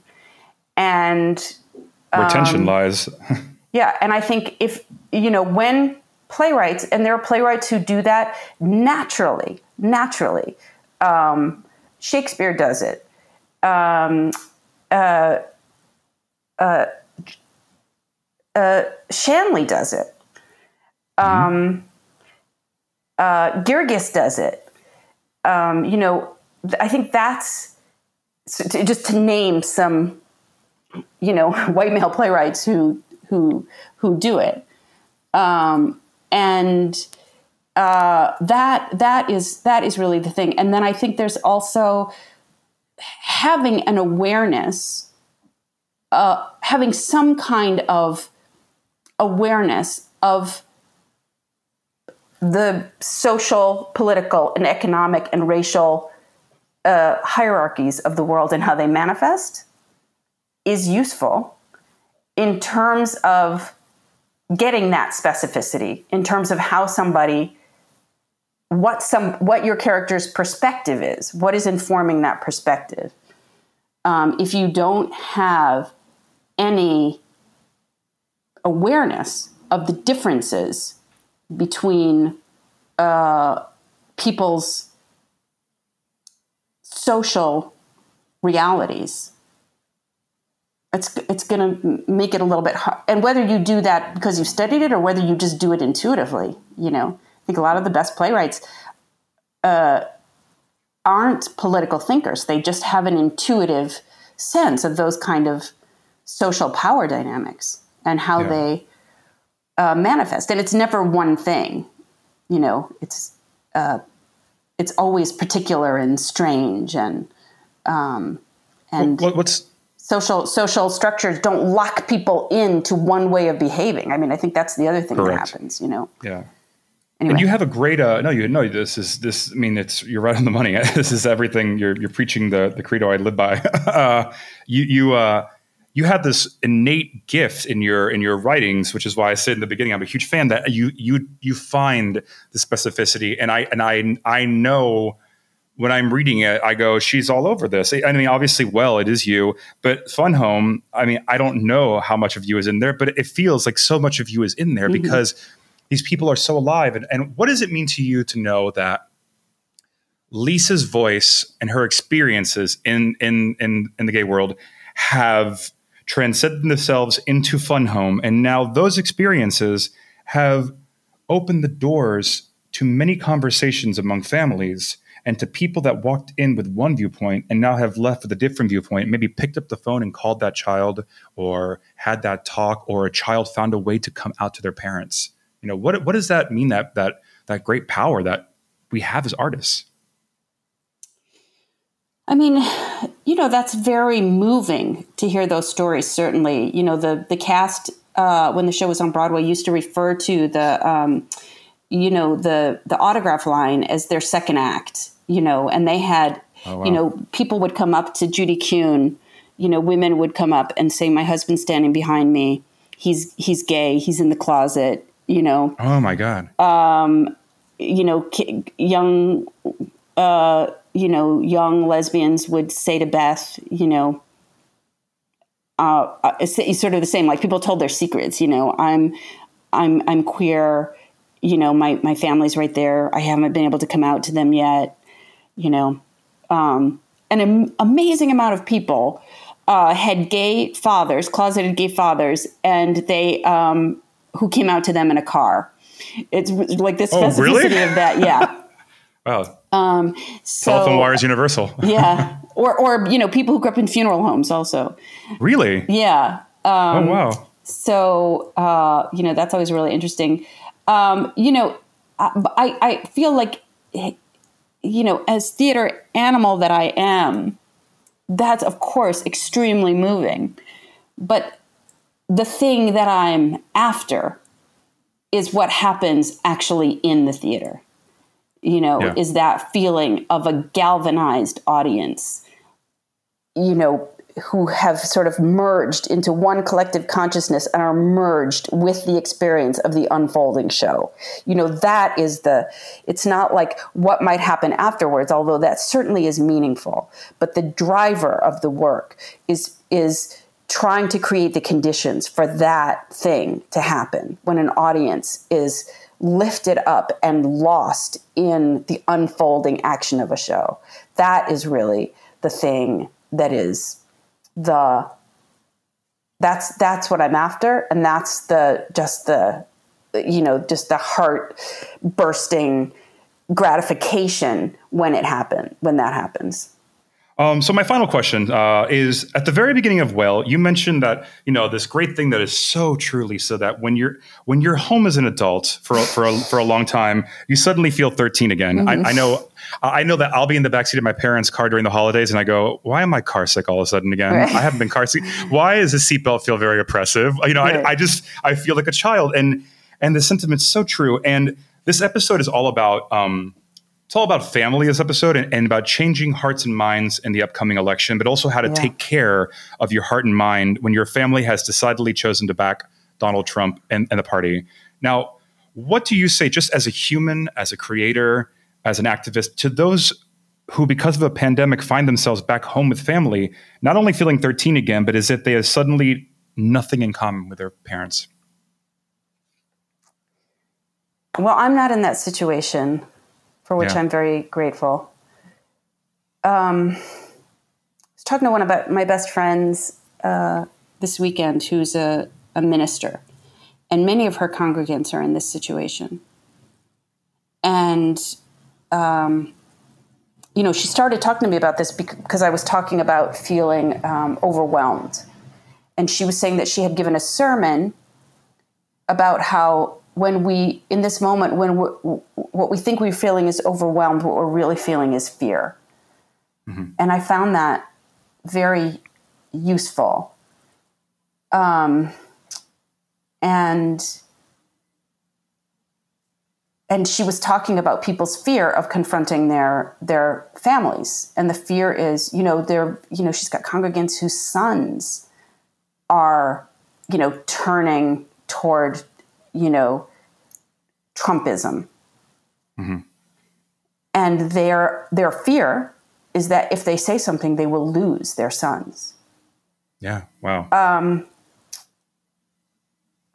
And Where tension um, lies. <laughs> yeah, and I think if you know when playwrights, and there are playwrights who do that naturally, naturally. Um, Shakespeare does it. Um, uh, uh, uh, Shanley does it. Um, uh, Guirgis does it. Um, you know, I think that's so to, just to name some, you know, <laughs> white male playwrights who who who do it, um, and uh, that that is that is really the thing. And then I think there's also having an awareness, uh, having some kind of awareness of the social, political, and economic and racial uh, hierarchies of the world and how they manifest is useful in terms of getting that specificity, in terms of how somebody what some what your character's perspective is, what is informing that perspective. Um, if you don't have any awareness of the differences between uh, people's social realities, it's it's going to make it a little bit hard. And whether you do that because you studied it or whether you just do it intuitively, you know, I think a lot of the best playwrights uh, aren't political thinkers. They just have an intuitive sense of those kind of social power dynamics and how Yeah. they uh, manifest. And it's never one thing, you know. It's uh, it's always particular and strange and um, and What, what's social social structures don't lock people into one way of behaving. I mean, I think that's the other thing that happens. You know. yeah? Anyway. And you have a great uh, no, you know this is this. I mean, it's you're right on the money. <laughs> this is everything. You're you're preaching the the credo I live by. <laughs> uh, you you uh, you had this innate gift in your in your writings, which is why I said in the beginning I'm a huge fan that you you you find the specificity, and I and I I know when I'm reading it, I go, she's all over this. I mean, obviously, well, it is you, but Fun Home, I mean, I don't know how much of you is in there, but it feels like so much of you is in there Mhm. because these people are so alive. And, and what does it mean to you to know that Lisa's voice and her experiences in, in, in, in the gay world have transcended themselves into Fun Home? And now those experiences have opened the doors to many conversations among families and to people that walked in with one viewpoint and now have left with a different viewpoint, maybe picked up the phone and called that child or had that talk or a child found a way to come out to their parents. You know, what what does that mean that that that great power that we have as artists? I mean, you know, that's very moving to hear those stories. Certainly, you know, the the cast uh, when the show was on Broadway used to refer to the, um, you know, the the autograph line as their second act. You know, and they had, Oh, wow. you know, people would come up to Judy Kuhn. You know, women would come up and say, "My husband's standing behind me. He's he's gay. He's in the closet." You know, Oh my God. um, you know, young, uh, you know, young lesbians would say to Beth, you know, uh, uh, it's, it's sort of the same. Like people told their secrets. You know, I'm, I'm, I'm queer. You know, my my family's right there. I haven't been able to come out to them yet. You know, um, an am- amazing amount of people uh, had gay fathers, closeted gay fathers, and they um, who came out to them in a car. It's like this Oh, specificity really? of that, yeah. <laughs> Wow. Um, so Telephone wires universal. <laughs> yeah, <laughs> or or you know people who grew up in funeral homes also. really? Yeah. Um, oh wow. So uh, you know that's always really interesting. Um, you know, I I feel like you know as theater animal that I am, that's of course extremely moving, but the thing that I'm after is what happens actually in the theater. You know, Yeah. is that feeling of a galvanized audience you know, who have sort of merged into one collective consciousness and are merged with the experience of the unfolding show. You know, that is the, it's not like what might happen afterwards, although that certainly is meaningful. But the driver of the work is, is, trying to create the conditions for that thing to happen when an audience is lifted up and lost in the unfolding action of a show. That is really the thing that is the that's that's what I'm after and that's the just the you know just the heart bursting gratification when it happen when that happens. Um, so my final question uh, is: at the very beginning of Well, you mentioned that you know this great thing that is so true, Lisa, that when you're when you're home as an adult for a, for a, for a long time, you suddenly feel 13 again. Mhm. I, I know, I know that I'll be in the backseat of my parents' car during the holidays, and I go, "Why am I car sick all of a sudden again? Right. I haven't been car sick. Why does the seatbelt feel very oppressive? You know, Right. I, I just I feel like a child, and and the sentiment's so true. And this episode is all about. Um, it's all about family this episode and, and about changing hearts and minds in the upcoming election, but also how to Yeah. take care of your heart and mind when your family has decidedly chosen to back Donald Trump and, and the party. Now, what do you say, just as a human, as a creator, as an activist, to those who, because of a pandemic, find themselves back home with family, not only feeling 13 again, but as if they have suddenly nothing in common with their parents? Well, I'm not in that situation, for which Yeah. I'm very grateful. Um, I was talking to one of my- my best friends uh, this weekend who's a, a minister, and many of her congregants are in this situation. And um, you know, she started talking to me about this because I was talking about feeling um, overwhelmed. And she was saying that she had given a sermon about how when we, in this moment, when what we think we're feeling is overwhelmed, what we're really feeling is fear. Mm-hmm. And I found that very useful. Um, and and she was talking about people's fear of confronting their their families and the fear is you know they're you know she's got congregants whose sons are you know turning toward you know trumpism mm-hmm. and their their fear is that if they say something they will lose their sons yeah wow um,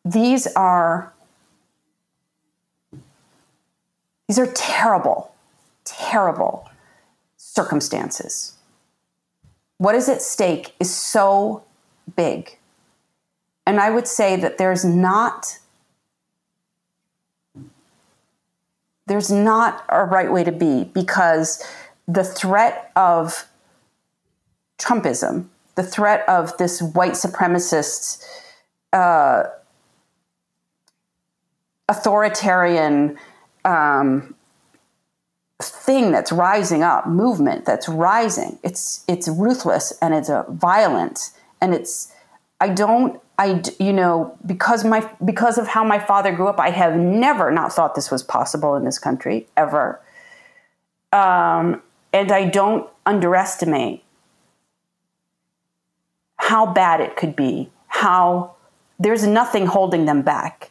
these are these are terrible, terrible circumstances. What is at stake is so big. And I would say that there's not there's not a right way to be because the threat of Trumpism, the threat of this white supremacist uh, authoritarian um, thing that's rising up, movement that's rising. It's it's ruthless and it's a violent and it's I don't I you know because my because of how my father grew up, I have never not thought this was possible in this country ever. Um, and I don't underestimate how bad it could be. How there's nothing holding them back.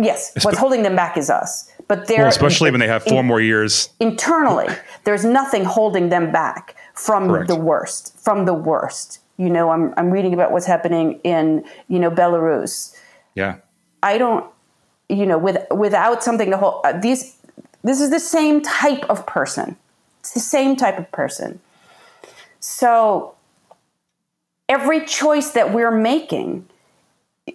Yes, what's holding them back is us. But they're well, especially when they have four in, more years internally. There's nothing holding them back from Correct. the worst. From the worst. You know, I'm I'm reading about what's happening in you know Belarus. Yeah. I don't. You know, with without something to hold uh, these. This is the same type of person. It's the same type of person. So every choice that we're making,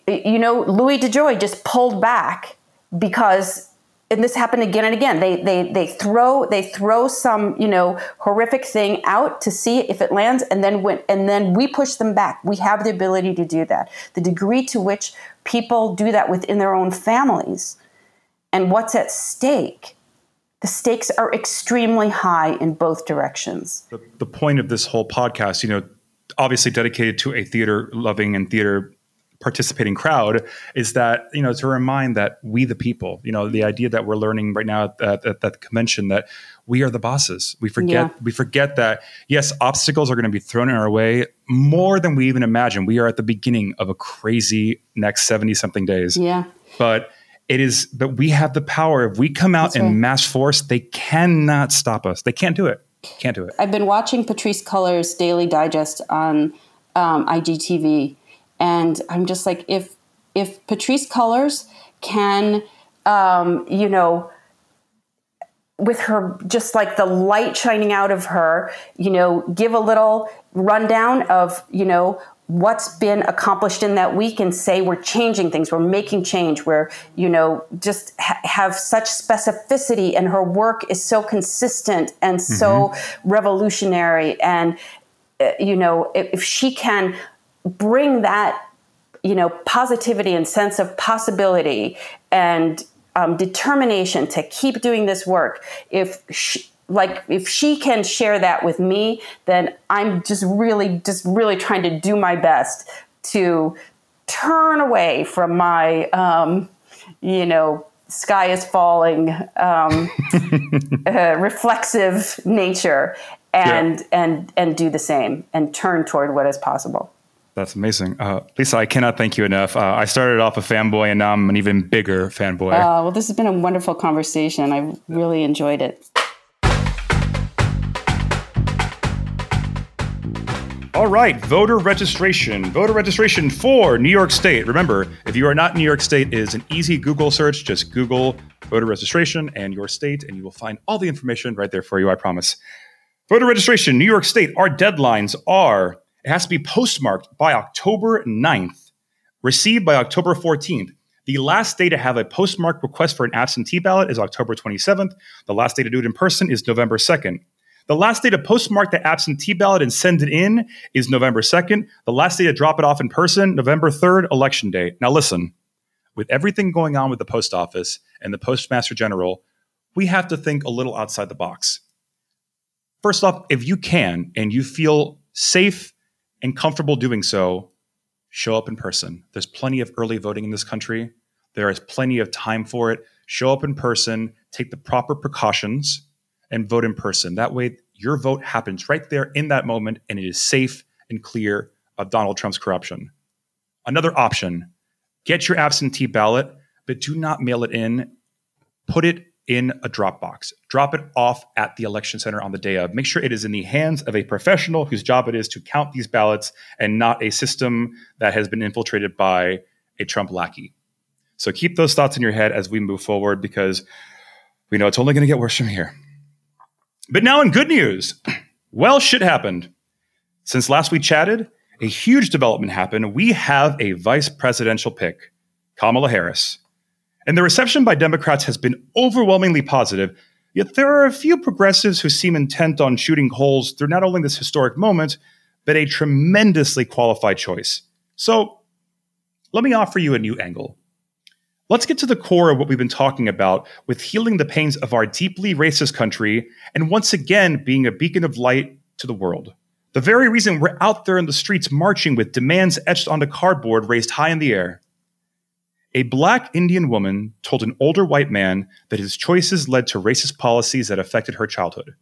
you know, Louis DeJoy just pulled back because and this happened again and again. They they they throw they throw some you know horrific thing out to see if it lands, and then when and then we push them back. We have the ability to do that. The degree to which people do that within their own families, and what's at stake. The stakes are extremely high in both directions. The, the point of this whole podcast, you know, obviously dedicated to a theater loving and theater participating crowd is that you know to remind that we the people you know the idea that we're learning right now at, at, at that convention that we are the bosses. We forget yeah. we forget that yes obstacles are going to be thrown in our way more than we even imagine. We are at the beginning of a crazy next 70 something days. Yeah. But it is but we have the power. If we come out That's in right. mass force they cannot stop us. They can't do it. Can't do it. I've been watching Patrisse Cullors daily digest on um, igtv and I'm just like, if if Patrisse Cullors can, um, you know, with her just like the light shining out of her, you know, give a little rundown of, you know, what's been accomplished in that week and say we're changing things, we're making change, we're, you know, just ha- have such specificity and her work is so consistent and mm-hmm. so revolutionary. And, uh, you know, if, if she can bring that you know positivity and sense of possibility and um, determination to keep doing this work if she, like if she can share that with me then i'm just really just really trying to do my best to turn away from my um, you know sky is falling um, <laughs> uh, reflexive nature and yeah. and and do the same and turn toward what is possible that's amazing. Uh, Lisa, I cannot thank you enough. Uh, I started off a fanboy and now I'm an even bigger fanboy. Uh, well, this has been a wonderful conversation. I really enjoyed it. All right, voter registration. Voter registration for New York State. Remember, if you are not in New York State, it is an easy Google search. Just Google voter registration and your state, and you will find all the information right there for you, I promise. Voter registration, New York State. Our deadlines are it has to be postmarked by October 9th, received by October 14th. The last day to have a postmark request for an absentee ballot is October 27th. The last day to do it in person is November 2nd. The last day to postmark the absentee ballot and send it in is November 2nd. The last day to drop it off in person, November 3rd, election day. Now, listen, with everything going on with the post office and the postmaster general, we have to think a little outside the box. First off, if you can and you feel safe and comfortable doing so, show up in person. There's plenty of early voting in this country. There is plenty of time for it. Show up in person, take the proper precautions, and vote in person. That way, your vote happens right there in that moment, and it is safe and clear of Donald Trump's corruption. Another option get your absentee ballot, but do not mail it in. Put it in a Dropbox. Drop it off at the election center on the day of. Make sure it is in the hands of a professional whose job it is to count these ballots and not a system that has been infiltrated by a Trump lackey. So keep those thoughts in your head as we move forward because we know it's only going to get worse from here. But now, in good news, <clears throat> well, shit happened. Since last we chatted, a huge development happened. We have a vice presidential pick, Kamala Harris. And the reception by Democrats has been overwhelmingly positive, yet there are a few progressives who seem intent on shooting holes through not only this historic moment, but a tremendously qualified choice. So let me offer you a new angle. Let's get to the core of what we've been talking about with healing the pains of our deeply racist country and once again being a beacon of light to the world. The very reason we're out there in the streets marching with demands etched onto cardboard raised high in the air. A black Indian woman told an older white man that his choices led to racist policies that affected her childhood.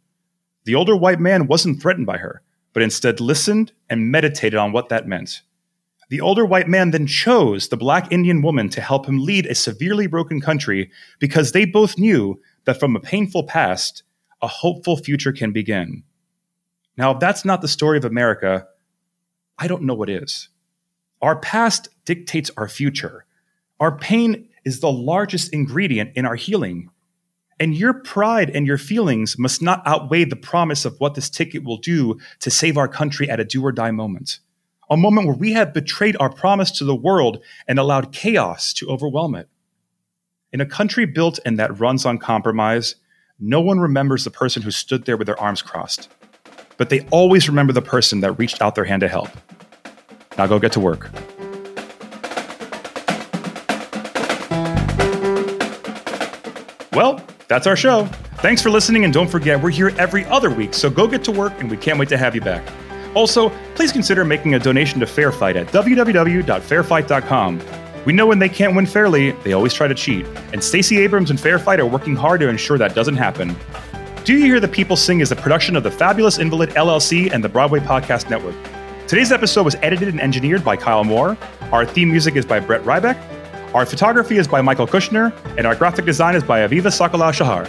The older white man wasn't threatened by her, but instead listened and meditated on what that meant. The older white man then chose the black Indian woman to help him lead a severely broken country because they both knew that from a painful past, a hopeful future can begin. Now, if that's not the story of America, I don't know what is. Our past dictates our future. Our pain is the largest ingredient in our healing. And your pride and your feelings must not outweigh the promise of what this ticket will do to save our country at a do or die moment a moment where we have betrayed our promise to the world and allowed chaos to overwhelm it. In a country built and that runs on compromise, no one remembers the person who stood there with their arms crossed. But they always remember the person that reached out their hand to help. Now go get to work. Well, that's our show. Thanks for listening, and don't forget, we're here every other week, so go get to work, and we can't wait to have you back. Also, please consider making a donation to Fair Fight at www.fairfight.com. We know when they can't win fairly, they always try to cheat, and Stacey Abrams and Fair Fight are working hard to ensure that doesn't happen. Do You Hear the People Sing is a production of the Fabulous Invalid LLC and the Broadway Podcast Network. Today's episode was edited and engineered by Kyle Moore. Our theme music is by Brett Ryback. Our photography is by Michael Kushner, and our graphic design is by Aviva Sakalau Shahar.